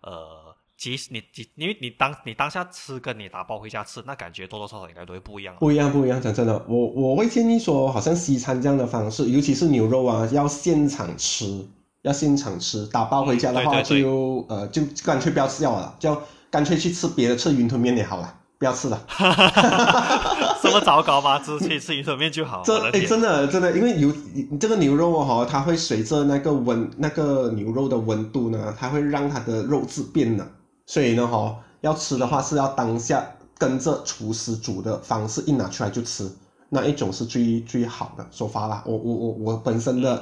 呃。即使你你因为你当你当下吃跟你打包回家吃，那感觉多多少少应该都会不一样。
不一样，不一样。讲真的，我我会建议说，好像西餐这样的方式，尤其是牛肉啊，要现场吃，要现场吃。打包回家的话，就呃就干脆不要吃掉了，就干脆去吃别的，吃云吞面也好了，不要吃了。
这么糟糕吗？直接吃云吞面就好。
这哎，真的真的，因为牛这个牛肉哦，它会随着那个温那个牛肉的温度呢，它会让它的肉质变冷。所以呢，哈，要吃的话是要当下跟着厨师煮的方式一拿出来就吃，那一种是最最好的说法啦。我我我我本身的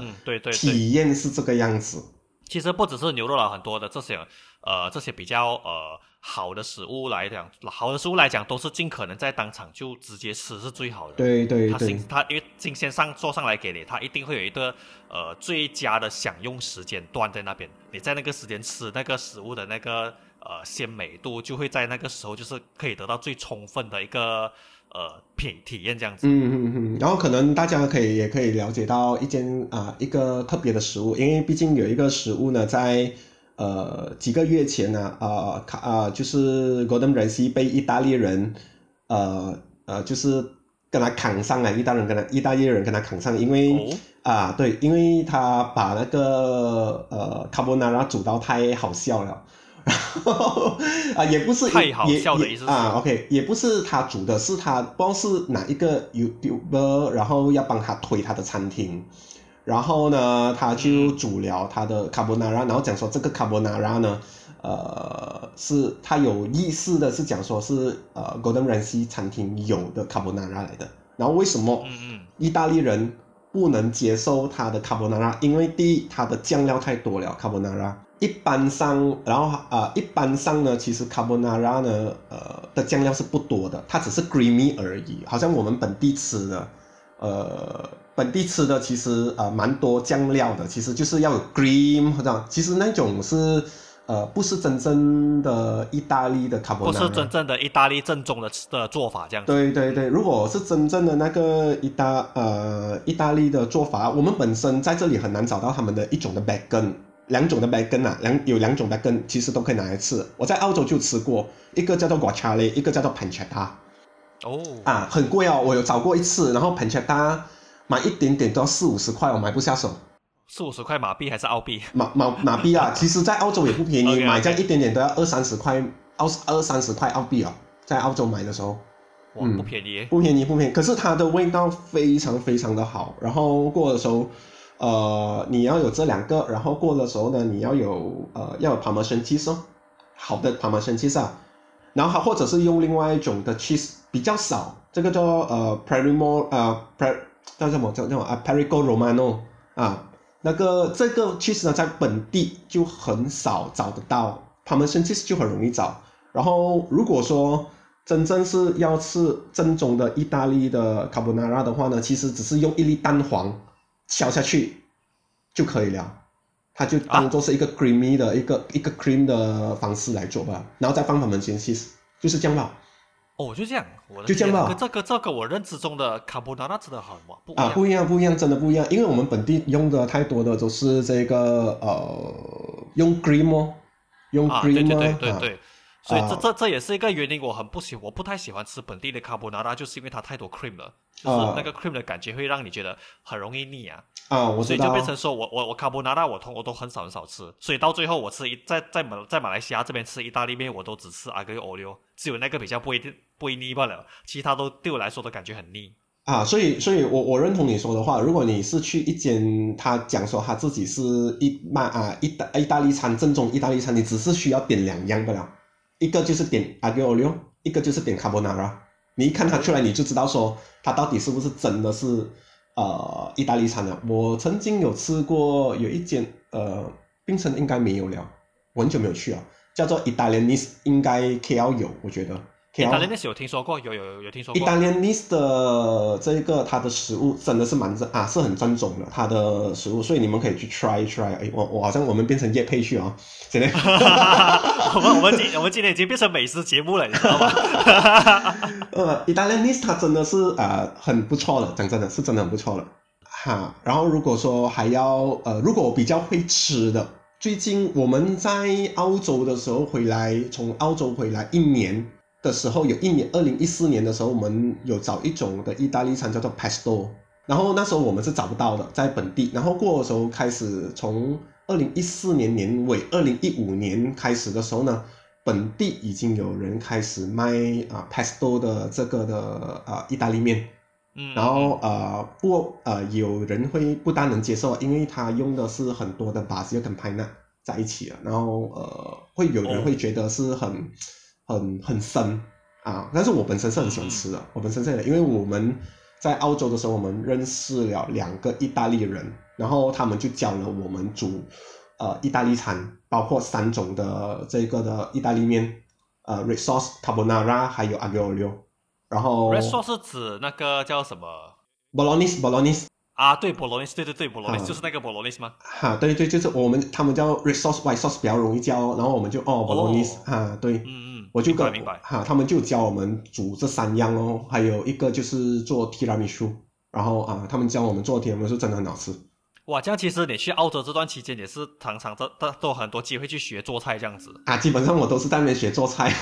体验是这个样子。
其实不只是牛肉了，很多的这些呃这些比较呃好的食物来讲，好的食物来讲都是尽可能在当场就直接吃是最好的。
对对对。
它因为新鲜上做上来给你，它一定会有一个呃最佳的享用时间段在那边，你在那个时间吃那个食物的那个。呃，鲜美度就会在那个时候，就是可以得到最充分的一个呃品体验这样子。
嗯嗯嗯，然后可能大家可以也可以了解到一件啊、一个特别的食物，因为毕竟有一个食物呢，在呃几个月前呢，呃卡啊、就是 Gordon Ramsay 被意大利人呃呃就是跟他扛上了，意大利人跟他意大利人跟他扛上，因为。
哦，
啊，对，因为他把那个呃卡波纳拉煮到太好笑了，然后啊也不是
太好
也
笑的意思是
也啊，OK，也不是他煮的，是他不知道是哪一个 YouTuber，然后要帮他推他的餐厅，然后呢他就煮了他的卡波纳拉，然后讲说这个卡波纳拉呢，呃，是他有意识的是讲说是呃 Golden Ramsay 餐厅有的卡波纳拉来的，然后为什么？意大利人不能接受他的卡波纳拉，因为第一，它的酱料太多了，卡波纳拉。一般上，然后啊、呃一般上呢，其实卡布纳拉呢，呃的酱料是不多的，它只是 creamy 而已，好像我们本地吃的，呃，本地吃的其实呃蛮多酱料的，其实就是要有 cream 或者，其实那种是呃不是真正的意大利的卡波纳拉，
不是真正的意大利正宗的的做法这样子。
对对对，如果是真正的那个意大呃意大利的做法，我们本身在这里很难找到他们的一种的 bacon，两种的 bacon 啊，两有两种 bacon 其实都可以拿来吃。我在澳洲就吃过，一个叫做 guanciale，一个叫做 pancetta
哦，
啊，很贵哦，我有找过一次，然后 pancetta 买一点点都要四五十块，我买不下手。
四五十块马币还是澳币？
马马马币啊，其实在澳洲也不便宜买这样一点点都要二三十块澳二三十块澳币啊，在澳洲买的时候。
哇，
嗯
不便宜耶。
不便宜，不便宜。可是它的味道非常非常的好。然后过的时候，呃，你要有这两个，然后过的时候呢，你要有呃要有 Parmesan cheese 哦，好的 Parmesan cheese 啊。然后或者是用另外一种的芝士比较少，这个叫呃 Perimo 呃 Per 叫什么叫叫什么啊 Perico Romano 啊，那个这个芝士呢在本地就很少找得到，Parmesan cheese 就很容易找。然后如果说真正是要吃正宗的意大利的卡布纳拉的话呢，其实只是用一粒蛋黄敲下去就可以了，它就当做是一个 creamy 的一个、一个 cream 的方式来做吧，然后再放他们先 cheese，就是这样吧。
哦，就这样，我的
就这样吧。
跟这个这个我认知中的卡布纳拉真的很不
啊，不一样，不一样，真的不一样，因为我们本地用的太多的都是这个呃，用 cream 哦，用
啊，对
cream
对
哦
对对对，所以这
啊。
这这也是一个原因，我很不喜，我不太喜欢吃本地的卡布纳拉，就是因为它太多 cream 了，就是
啊
那个 cream 的感觉会让你觉得很容易腻啊，
啊，我
所以就变成说我我我卡布纳拉我通我都很少很少吃，所以到最后我吃一在在马在马来西亚这边吃意大利面，我都只吃阿格欧溜，只有那个比较不一定不会腻罢了，其他都对我来说都感觉很腻。
啊，所以，所以我我认同你说的话。如果你是去一间他讲说他自己是意卖啊意大意大利餐正宗意大利餐，你只是需要点两样不了，一个就是点 aglio olio，一个就是点 carbonara。你一看它出来，你就知道说它到底是不是真的是呃意大利餐的。我曾经有吃过有一间呃，冰城应该没有了，我很久没有去了，叫做意大利尼斯应该 KL 有，我觉得
意大利面有听说过，有有有有听说过。
Italianese 的这个它的食物真的是蛮正啊，是很正宗的它的食物，所以你们可以去 try 一 try。哎，我我好像我们变成叶配去啊，真的
我们我们今我们今天已经变成美食节目了，你知道吗？
呃，Italianese 它真的是呃很不错的，讲真的是真的很不错的哈。然后如果说还要呃，如果我比较会吃的，最近我们在澳洲的时候回来，从澳洲回来一年的时候，有一年二零一四年的时候，我们有找一种的意大利餐叫做 pesto，然后那时候我们是找不到的，在本地。然后过的时候开始，从二零一四年年尾，二零一五年开始的时候呢，本地已经有人开始卖啊、pesto 的这个的啊、意大利面。
嗯，
然后呃不呃有人会不大能接受，因为他用的是很多的 basil 跟 pine nut 在一起了，然后呃会有人
哦
会觉得是很、很很深啊，但是我本身是很喜欢吃的，我本身是很因为我们在澳洲的时候，我们认识了两个意大利人，然后他们就教了我们煮呃意大利餐，包括三种的这个的意大利面，呃 red sauce carbonara 还有 aglio olio，然后
red sauce 是指那个叫什么
bolognese bolognese
啊？对，bolognese，对对对，bolognese、
啊
就是那个 bolognese 吗？
哈，对对，就是我们他们叫 red sauce white sauce 比较容易叫，然后我们就哦 bolognese、啊，对，
嗯嗯，
我就跟
明白
哈，他们就教我们煮这三样哦，还有一个就是做提拉米苏，然后啊，他们教我们做提拉米苏真的很好吃。
哇，这样其实你去澳洲这段期间也是常常都都都有很多机会去学做菜这样子。
啊，基本上我都是在那边学做菜。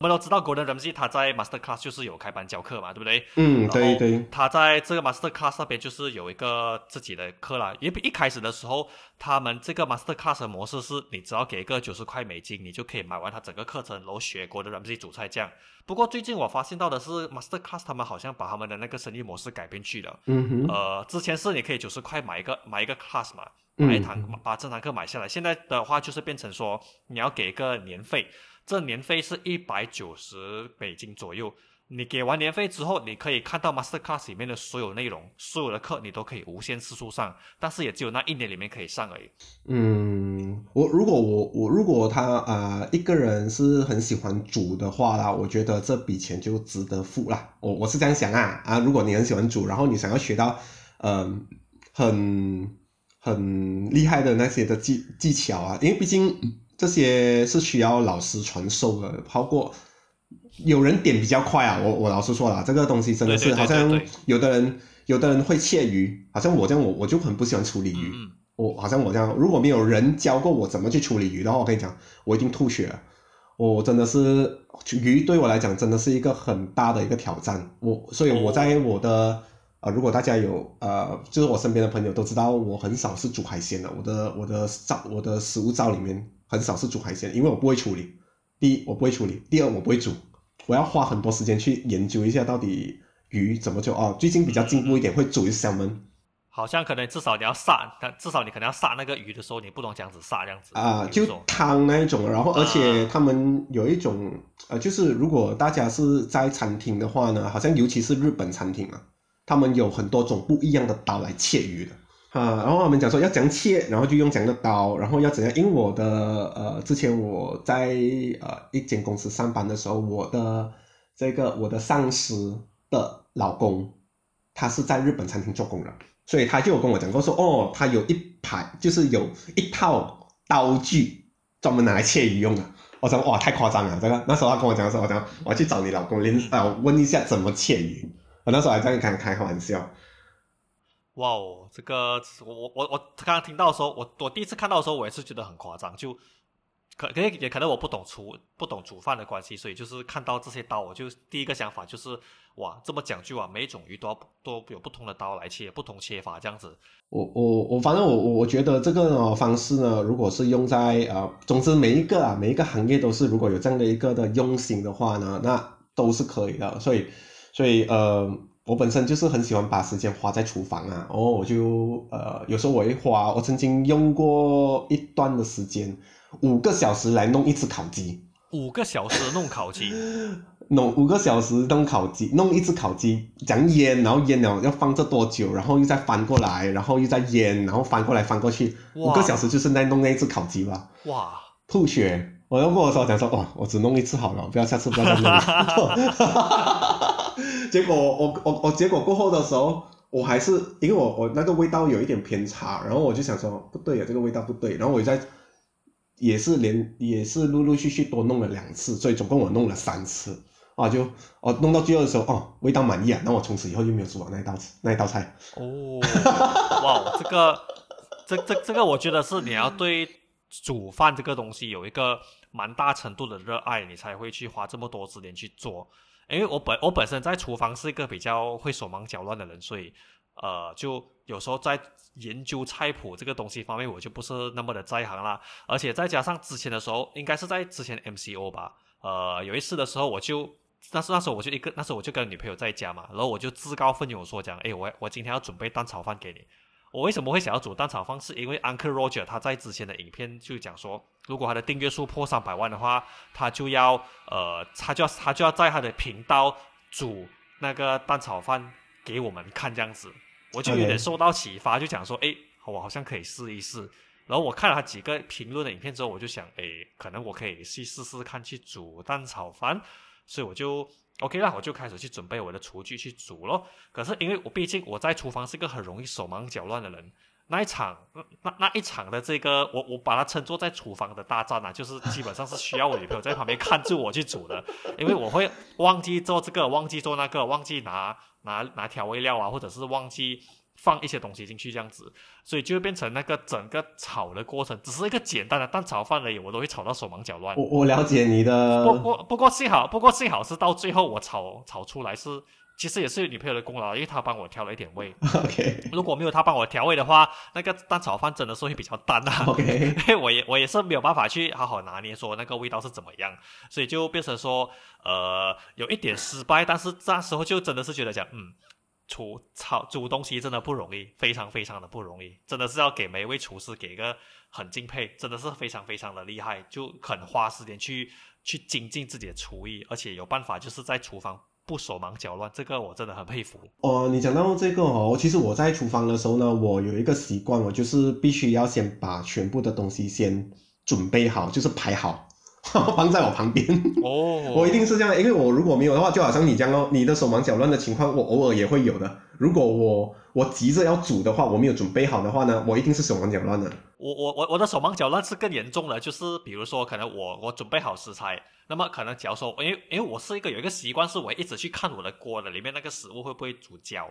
我们都知道 Gordon Ramsay 他在 Master Class 就是有开班教课嘛，对不对？
嗯，对对。
他在这个 Master Class 那边就是有一个自己的课啦。因为一开始的时候，他们这个 Master Class 的模式是你只要给个九十块美金，你就可以买完他整个课程，然后学 Gordon Ramsay 煮菜这样。不过最近我发现到的是 Master Class 他们好像把他们的那个生意模式改变去了。
嗯哼。
呃，之前是你可以九十块买一个买一个 class 嘛，买一堂把这堂课买下来。现在的话就是变成说你要给一个年费。这年费是一百九十美金左右。你给完年费之后，你可以看到 Master Class 里面的所有内容，所有的课你都可以无限次数上，但是也只有那一年里面可以上而已。
嗯，我如果我我如果他啊一个人是很喜欢煮的话啦，我觉得这笔钱就值得付啦。我我是这样想啊啊，如果你很喜欢煮，然后你想要学到嗯很很厉害的那些的技技巧啊，因为毕竟。这些是需要老师传授的，包括有人点比较快啊。我我老实说了，这个东西真的是好像有的人有的人会切鱼，好像我这样我我就很不喜欢处理鱼。我好像我这样，如果没有人教过我怎么去处理鱼的话，我跟你讲，我已经吐血了。我真的是鱼对我来讲真的是一个很大的一个挑战。我所以我在我的呃，如果大家有呃，就是我身边的朋友都知道，我很少是煮海鲜的。我的我的灶我的食物灶里面。很少是煮海鲜，因为我不会处理。第一，我不会处理；第二，我不会煮。我要花很多时间去研究一下到底鱼怎么做哦。最近比较进步一点，会煮一下焖。
好像可能至少你要杀，但至少你可能要杀那个鱼的时候，你不懂这样子杀这样子。
啊，就汤那一种，然后而且他们有一种呃，就是如果大家是在餐厅的话呢，好像尤其是日本餐厅啊，他们有很多种不一样的刀来切鱼的。啊，然后我们讲说要怎样切，然后就用怎样的刀，然后要怎样。因为我的呃，之前我在呃一间公司上班的时候，我的这个我的上司的老公，他是在日本餐厅做工的，所以他就有跟我讲过说，哦，他有一排就是有一套刀具专门拿来切鱼用的。我说哇，太夸张了，这个那时候他跟我讲说，我讲我要去找你老公，连呃问一下怎么切鱼。我那时候还在开开玩笑。
哇哦，这个我我我我刚刚听到的时候，我我第一次看到的时候，我也是觉得很夸张，就可可也可能我不懂厨不懂煮饭的关系，所以就是看到这些刀，我就第一个想法就是哇，这么讲究啊，每种鱼都要都有不同的刀来切，不同切法这样子。
我我我反正我我我觉得这个方式呢，如果是用在呃，总之每一个啊每一个行业都是如果有这样的一个的用心的话呢，那都是可以的。所以所以呃。我本身就是很喜欢把时间花在厨房啊，哦，我就呃有时候我会花，我曾经用过一段的时间，五个小时来弄一次烤鸡。
五个小时弄烤鸡，
弄五个小时弄烤鸡，弄一只烤鸡，讲腌，然后腌了要放这多久，然后又再翻过来，然后又再腌，然后翻过来翻过去，五个小时就是在弄那一只烤鸡吧。
哇，
吐血！我要跟我说讲说，哇，我只弄一次好了，不要下次不要再弄了。结果我我我结果过后的时候，我还是因为我我那个味道有一点偏差，然后我就想说不对啊，这个味道不对，然后我在也是连也是陆陆续续多弄了两次，所以总共我弄了三次啊，就哦弄到最后的时候哦味道满意啊，那我从此以后就没有煮完那一道那一道菜。
哦，哇，这个这这这个我觉得是你要对煮饭这个东西有一个蛮大程度的热爱，你才会去花这么多时间去做。因为我本我本身在厨房是一个比较会手忙脚乱的人，所以呃，就有时候在研究菜谱这个东西方面，我就不是那么的在行啦。而且再加上之前的时候，应该是在之前 MCO 吧，呃，有一次的时候，我就那是那时候我就一个那时候我就跟女朋友在家嘛，然后我就自告奋勇说讲，哎，我我今天要准备蛋炒饭给你。我为什么会想要煮蛋炒饭？是因为 Uncle Roger 他在之前的影片就讲说，如果他的订阅数破三百万的话，他就要呃，他就要他就要在他的频道煮那个蛋炒饭给我们看这样子。我就有点受到启发，就讲说，哎，我好像可以试一试。然后我看了他几个评论的影片之后，我就想，哎，可能我可以去试试看去煮蛋炒饭。所以我就。OK 那我就开始去准备我的厨具去煮咯。可是因为我毕竟我在厨房是个很容易手忙脚乱的人，那一场那那一场的这个，我我把它称作在厨房的大战啊，就是基本上是需要我女朋友在旁边看住我去煮的，因为我会忘记做这个，忘记做那个，忘记拿拿拿调味料啊，或者是忘记放一些东西进去这样子，所以就变成那个整个炒的过程只是一个简单的蛋炒饭而已，我都会炒到手忙脚乱。
我我了解你的，
不过不过幸好不过幸好是到最后我炒炒出来是。其实也是女朋友的功劳，因为她帮我调了一点味。
OK，
如果没有她帮我调味的话，那个蛋炒饭真的是会比较淡啊。
OK，
因为我也我也是没有办法去好好拿捏说那个味道是怎么样，所以就变成说呃有一点失败。但是那时候就真的是觉得讲，嗯，厨炒煮东西真的不容易，非常非常的不容易，真的是要给每一位厨师给一个很敬佩，真的是非常非常的厉害，就很花时间去去精进自己的厨艺，而且有办法就是在厨房。不手忙脚乱，这个我真的很佩服。
哦，你讲到这个哦，其实我在厨房的时候呢，我有一个习惯，我就是必须要先把全部的东西先准备好，就是排好，放在我旁边。
哦，
我一定是这样，因为我如果没有的话，就好像你这样哦，你的手忙脚乱的情况，我偶尔也会有的。如果我我急着要煮的话，我没有准备好的话呢，我一定是手忙脚乱的。
我我我我的手忙脚乱是更严重的，就是比如说，可能我我准备好食材，那么可能假如说，因为因为我是一个有一个习惯，是我一直去看我的锅的里面那个食物会不会煮焦。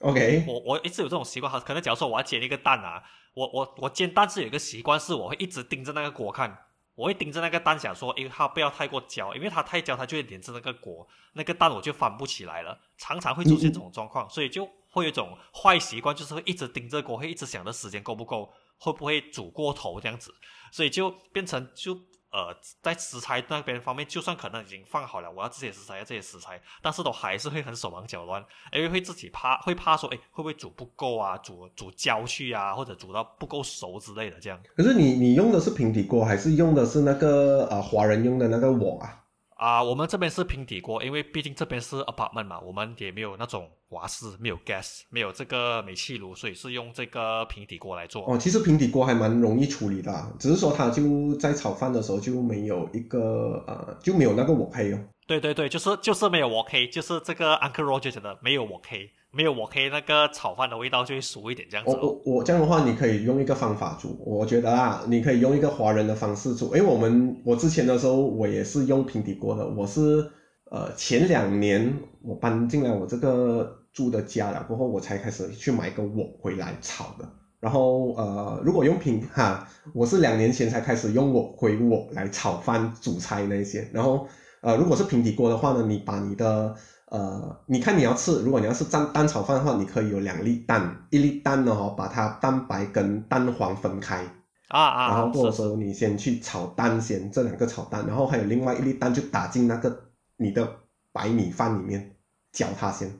OK，
我我一直有这种习惯，哈，可能假如说我要煎一个蛋啊，我我我煎蛋是有一个习惯，是我会一直盯着那个锅看，我会盯着那个蛋想说，因为它不要太过焦，因为它太焦，它就会连着那个锅，那个蛋我就翻不起来了，常常会出现这种状况，所以就会有一种坏习惯，就是会一直盯着锅，会一直想着时间够不够。会不会煮过头这样子，所以就变成就呃，在食材那边方面，就算可能已经放好了，我要这些食材，要这些食材，但是都还是会很手忙脚乱，因为会自己怕，会怕说，哎，会不会煮不够啊，煮煮焦去啊，或者煮到不够熟之类的这样。
可是你你用的是平底锅，还是用的是那个呃华人用的那个网啊？
啊，我们这边是平底锅，因为毕竟这边是 apartment 嘛，我们也没有那种瓦斯，没有 gas，没有这个煤气炉，所以是用这个平底锅来做。
哦，其实平底锅还蛮容易处理的，只是说它就在炒饭的时候就没有一个呃，就没有那个我黑哦。
对对对，就是就是没有我黑，就是这个 Uncle Roger 讲的没有我黑。没有我可以那个炒饭的味道就会熟一点这样子。
我我我这样的话，你可以用一个方法煮。我觉得啊，你可以用一个华人的方式煮。因为我们我之前的时候，我也是用平底锅的。我是呃前两年我搬进来我这个住的家了过后，我才开始去买个锅回来炒的。然后呃，如果用平哈，我是两年前才开始用我回锅来炒饭煮菜那些。然后呃，如果是平底锅的话呢，你把你的呃，你看你要吃，如果你要是蛋蛋炒饭的话，你可以有两粒蛋，一粒蛋呢哈，把它蛋白跟蛋黄分开
啊啊，
然后过的时候你先去炒蛋先，这两个炒蛋，然后还有另外一粒蛋就打进那个你的白米饭里面搅它先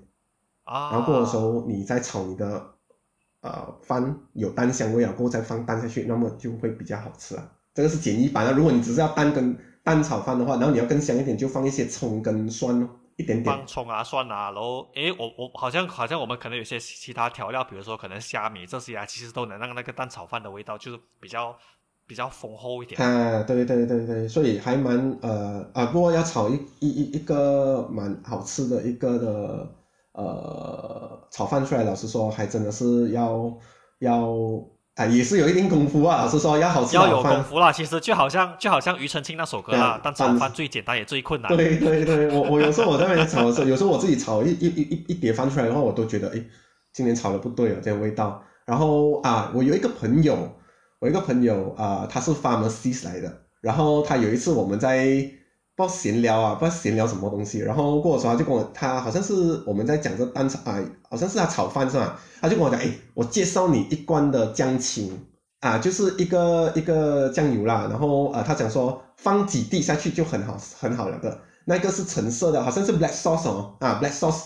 啊，
然后过的时候你再炒你的呃饭有蛋香味啊，过后再放蛋下去，那么就会比较好吃啊。这个是简易版的，如果你只是要蛋跟蛋炒饭的话，然后你要更香一点，就放一些葱跟蒜哦。一点点
放葱啊蒜啊，然后诶，我我好像好像我们可能有些其他调料，比如说可能虾米这些啊，其实都能让那个蛋炒饭的味道就是比较比较丰厚一点。
啊，对对对对，所以还蛮呃啊，不过要炒一一一一个蛮好吃的一个的呃炒饭出来，老实说还真的是要要。啊，也是有一定功夫啊，老实说要好吃
要有功夫啦。其实就好像就好像庾澄庆那首歌啦，但炒饭最简单也最困难。
对对对，我我有时候我在那边炒的时候，有时候我自己炒一一一一一碟翻出来的话，我都觉得哎，今天炒的不对啊，这样味道。然后啊，我有一个朋友，我一个朋友啊，他是 pharmacist 来的，然后他有一次我们在。不知道闲聊啊，不知道闲聊什么东西，然后过的时候他就跟我，他好像是我们在讲这蛋炒啊，好像是他炒饭是吧？他就跟我讲，哎，我介绍你一罐的姜青啊，就是一个一个酱油啦，然后啊，他讲说放几滴下去就很好很好了的，那个是橙色的，好像是 black sauce 哦，啊 black sauce，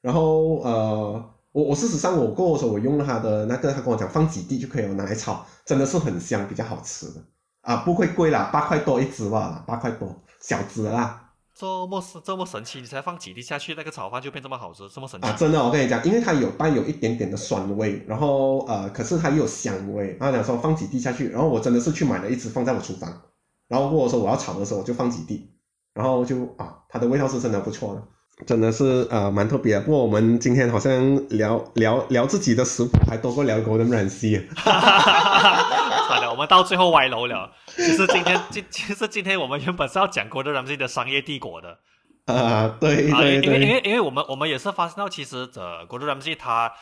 然后呃，我我事实上我过的时候我用了他的那个，他跟我讲放几滴就可以了，拿来炒，真的是很香，比较好吃的啊，不会贵啦，八块多一只吧，八块多。小子啦，
这么神这么神奇，你才放几滴下去，那个炒饭就变这么好吃，这么神奇
啊！真的，我跟你讲，因为它有带有一点点的酸味，然后呃，可是它又有香味。然后讲说放几滴下去，然后我真的是去买了一只放在我厨房，然后或者说我要炒的时候我就放几滴，然后就啊，它的味道是真的不错的。真的是呃蛮特别的。不过我们今天好像聊聊聊自己的食谱，还多过聊 Golden Ramsy。
好了，我们到最后歪楼了。其实今天今其实今天我们原本是要讲 Gordon Ramsy 的商业帝国的。
啊，对对
对，因为因为因为我们我们也是发现到，其实呃，Gordon Ramsay 他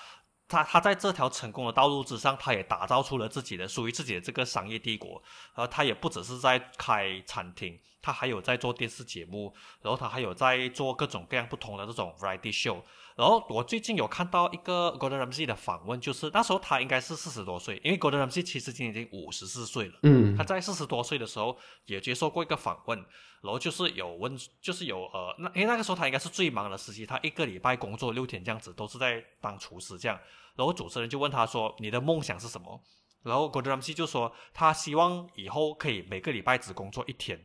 他他在这条成功的道路之上，他也打造出了自己的属于自己的这个商业帝国。然后他也不只是在开餐厅，他还有在做电视节目，然后他还有在做各种各样不同的这种 variety show。然后我最近有看到一个 Gordon Ramsay 的访问，就是那时候他应该是四十多岁，因为 Gordon Ramsay 其实今年已经五十四岁了。
嗯，
他在四十多岁的时候也接受过一个访问，然后就是有问，就是有呃，那因为那个时候他应该是最忙的时期，他一个礼拜工作六天这样子，都是在当厨师这样。然后主持人就问他说：“你的梦想是什么？”然后 Gordon Ramsay 就说：“他希望以后可以每个礼拜只工作一天。”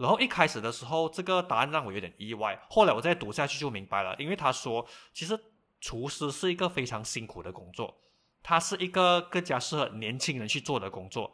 然后一开始的时候，这个答案让我有点意外。后来我再读下去就明白了，因为他说，其实厨师是一个非常辛苦的工作，他是一个更加适合年轻人去做的工作。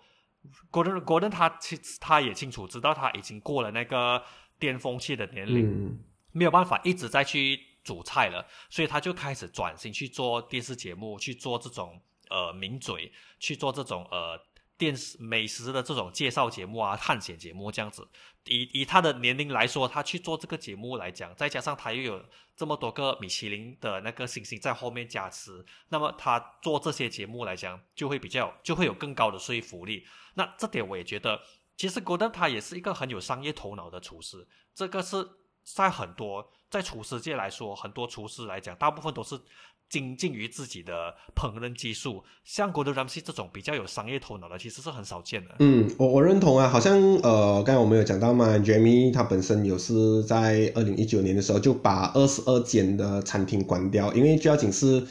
Gordon Gordon 他其他也清楚知道他已经过了那个巅峰期的年龄，没有办法一直在去煮菜了，所以他就开始转型去做电视节目，去做这种呃名嘴，去做这种呃。电视美食的这种介绍节目啊，探险节目这样子，以以他的年龄来说，他去做这个节目来讲，再加上他又有这么多个米其林的那个星星在后面加持，那么他做这些节目来讲，就会比较就会有更高的说服力。那这点我也觉得，其实 Gordon 他也是一个很有商业头脑的厨师，这个是在很多在厨师界来说，很多厨师来讲，大部分都是。精进于自己的烹饪技术，像 g o r d o Ramsay 这种比较有商业头脑的，其实是很少见的。
嗯，我我认同啊，好像呃，刚才我们有讲到嘛，Jamie 他本身有是在二零一九年的时候就把二十二间的餐厅关掉，因为主要紧是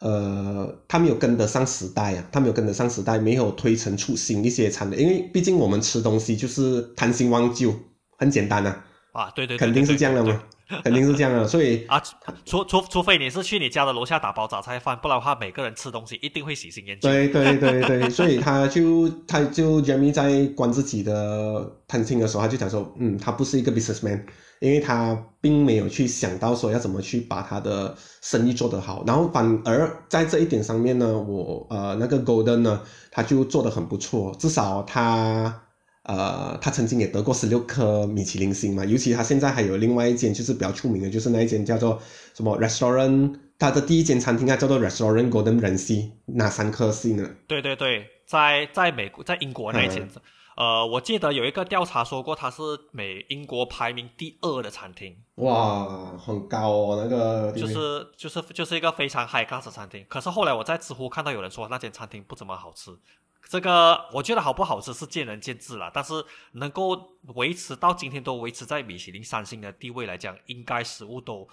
呃，他没有跟得上时代啊，他没有跟得上时代，没有推陈出新一些餐的，因为毕竟我们吃东西就是贪新忘旧，很简单
啊。啊，对对，
肯定是这样的嘛。肯定是这样的，所以
啊，除除除非你是去你家的楼下打包杂菜饭，不然的话，每个人吃东西一定会喜新厌旧。
对对对对，所以他就他就 Jamie 在关自己的餐厅的时候，他就讲说，嗯，他不是一个 businessman，因为他并没有去想到说要怎么去把他的生意做得好，然后反而在这一点上面呢，我呃那个 Golden 呢，他就做得很不错，至少他。呃，他曾经也得过十六颗米其林星嘛，尤其他现在还有另外一间就是比较出名的，就是那一间叫做什么 restaurant，他的第一间餐厅啊叫做 restaurant Golden Ramsay，拿三颗星呢？
对对对，在在美国，在英国那一间，呃，我记得有一个调查说过，它是美英国排名第二的餐厅。
哇，很高哦，那个
就是就是就是一个非常 high class 的餐厅。可是后来我在知乎看到有人说那间餐厅不怎么好吃。这个我觉得好不好吃是见仁见智了，但是能够维持到今天都维持在米其林三星的地位来讲，应该食物都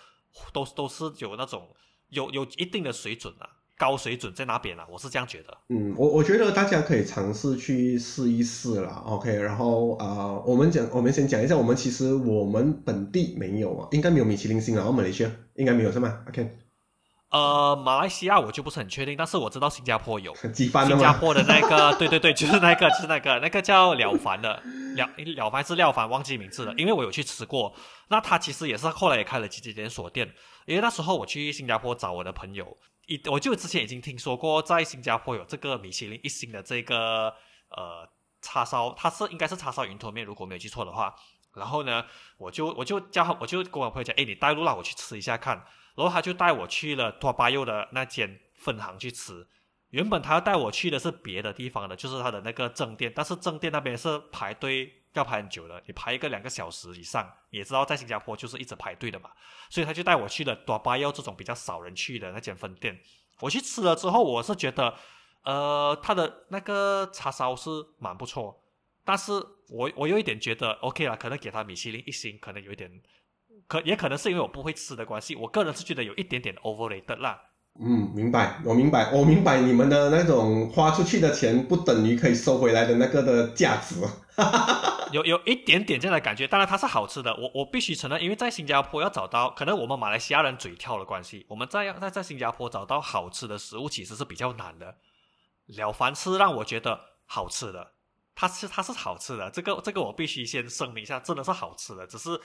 都都是有那种有有一定的水准啊，高水准在那边了，我是这样觉得。
嗯，我我觉得大家可以尝试去试一试了，OK。然后啊，我们讲我们先讲一下，我们其实我们本地没有啊，应该没有米其林星啊，澳门那些应该没有是吗？OK。
呃，马来西亚我就不是很确定，但是我知道新加坡有。
新
加坡的那个，对对对，就是那个，就是那个，那个叫了凡的了了凡是了凡，忘记名字了，因为我有去吃过。那他其实也是后来也开了几几连锁店，因为那时候我去新加坡找我的朋友，一我就之前已经听说过在新加坡有这个米其林一星的这个呃叉烧，它是应该是叉烧云吞面，如果没有记错的话。然后呢，我就我就叫我就跟我朋友讲，哎，你带路让我去吃一下看。然后他就带我去了托巴佑的那间分行去吃。原本他要带我去的是别的地方的，就是他的那个正店，但是正店那边是排队要排很久的，你排一个两个小时以上。也知道在新加坡就是一直排队的嘛，所以他就带我去了多巴佑这种比较少人去的那间分店。我去吃了之后，我是觉得，呃，他的那个叉烧是蛮不错，但是我我有一点觉得 OK 了，可能给他米其林一星，可能有一点。可也可能是因为我不会吃的关系，我个人是觉得有一点点 overrated 啦。
嗯，明白，我明白，我明白你们的那种花出去的钱不等于可以收回来的那个的价值。
有有一点点这样的感觉，当然它是好吃的，我我必须承认，因为在新加坡要找到，可能我们马来西亚人嘴挑的关系，我们在在在新加坡找到好吃的食物其实是比较难的。了凡吃让我觉得好吃的，它是它是好吃的，这个这个我必须先声明一下，真的是好吃的，只是。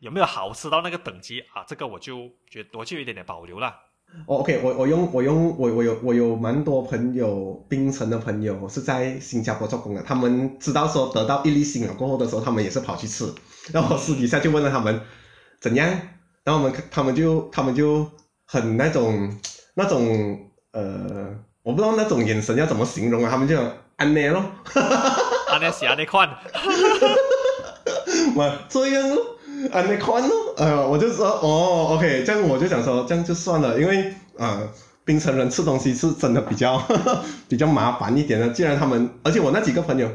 有没有好吃到那个等级啊？这个我就觉我就有一点点保留了。
哦，OK，我我用我用我我有我有蛮多朋友，槟城的朋友是在新加坡做工的，他们知道说得到一粒星了过后的时候，他们也是跑去吃，然后私底下就问了他们怎样，然后我们他们就他们就很那种那种呃，我不知道那种眼神要怎么形容啊，他们就安内咯，
安内喜安内看，
嘛这样咯。啊，你看咯，呃，我就说，哦，OK，这样我就想说，这样就算了，因为呃，槟城人吃东西是真的比较 比较麻烦一点的。既然他们，而且我那几个朋友，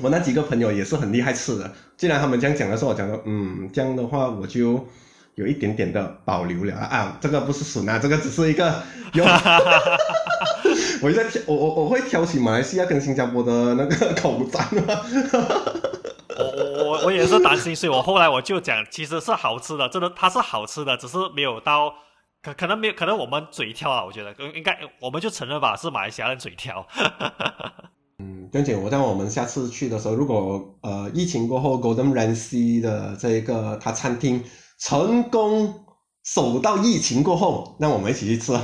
我那几个朋友也是很厉害吃的。既然他们这样讲的时候，我讲说，嗯，这样的话我就有一点点的保留了啊。这个不是损啊，这个只是一个 有，我在挑，我我我会挑起马来西亚跟新加坡的那个口战啊。
我也是担心，所以我后来我就讲，其实是好吃的，真的它是好吃的，只是没有到可可能没有可能我们嘴挑啊，我觉得应该我们就承认吧，是马来西亚人嘴挑。
嗯，娟姐，我在我们下次去的时候，如果呃疫情过后，Golden Ramsy 的这个他餐厅成功守到疫情过后，那我们一起去吃。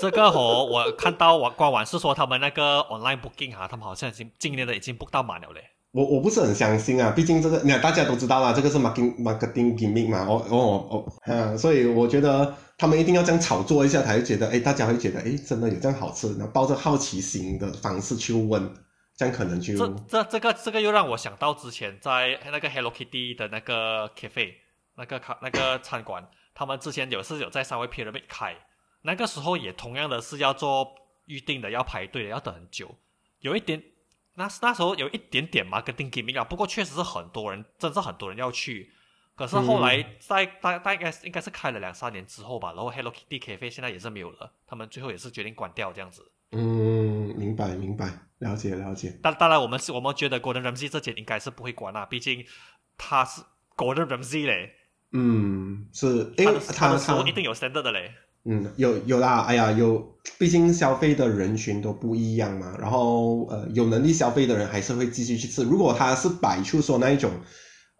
这个哦，我看到网官网是说他们那个 online booking 啊，他们好像已经今年的已经 book 到满了嘞。
我我不是很相信啊，毕竟这个，你看大家都知道啦，这个是 marketing marketing 的秘密嘛，哦哦哦，啊，所以我觉得他们一定要这样炒作一下，才会觉得，哎，大家会觉得，哎，真的有这样好吃，然后抱着好奇心的方式去问，这样可能就
这这这个这个又让我想到之前在那个 Hello Kitty 的那个 cafe 那个卡那个餐馆，他们之前有是有在三位 pyramid 开。那个时候也同样的是要做预定的，要排队的，要等很久，有一点，那那时候有一点点 marketing gimmick 啊，不过确实是很多人，真是很多人要去。可是后来在大大概应该是开了两三年之后吧，然后 Hello Kitty Cafe 现在也是没有了，他们最后也是决定关掉这样子。
嗯，明白明白，了解了解。
但当然我们是我们觉得 Golden Ramsy 这间应该是不会关啊，毕竟他是 Golden Ramsy 嘞。
嗯，是，因为
他的食物一定有 standard 的嘞。
嗯，有有啦，哎呀，有，毕竟消费的人群都不一样嘛。然后，呃，有能力消费的人还是会继续去吃。如果他是摆出说那一种，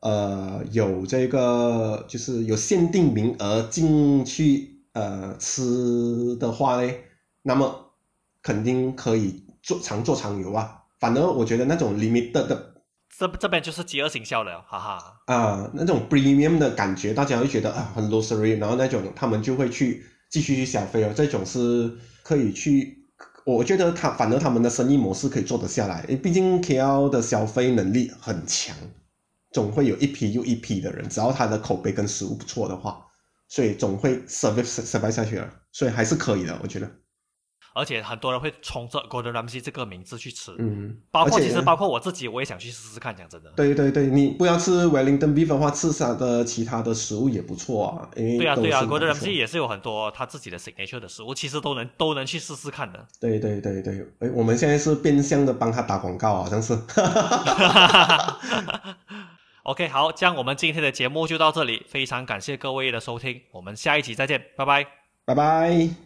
呃，有这个就是有限定名额进去呃吃的话呢，那么肯定可以做常做常有啊。反而我觉得那种 limited 的，
这这边就是饥饿营销了，哈哈。
啊，那种 premium 的感觉，大家会觉得啊很 luxury，然后那种他们就会去。继续去消费哦，这种是可以去，我觉得他反而他们的生意模式可以做得下来，因为毕竟 KL 的消费能力很强，总会有一批又一批的人，只要他的口碑跟食物不错的话，所以总会 survive survive 下去了，所以还是可以的，我觉得。
而且很多人会冲着 Golden Ramsy 这个名字去吃，
嗯，
包括其实包括我自己，我也想去试试看，讲真的。
对对对，你不要吃 Wellington beef 的话，吃啥的其他的食物也不错啊，因为
对啊对啊，Golden Ramsy 也是有很多他自己的 signature 的食物，其实都能都能去试试看的。
对对对对，哎，我们现在是变相的帮他打广告，好像是。
OK，好，这样我们今天的节目就到这里，非常感谢各位的收听，我们下一集再见，拜拜，
拜拜。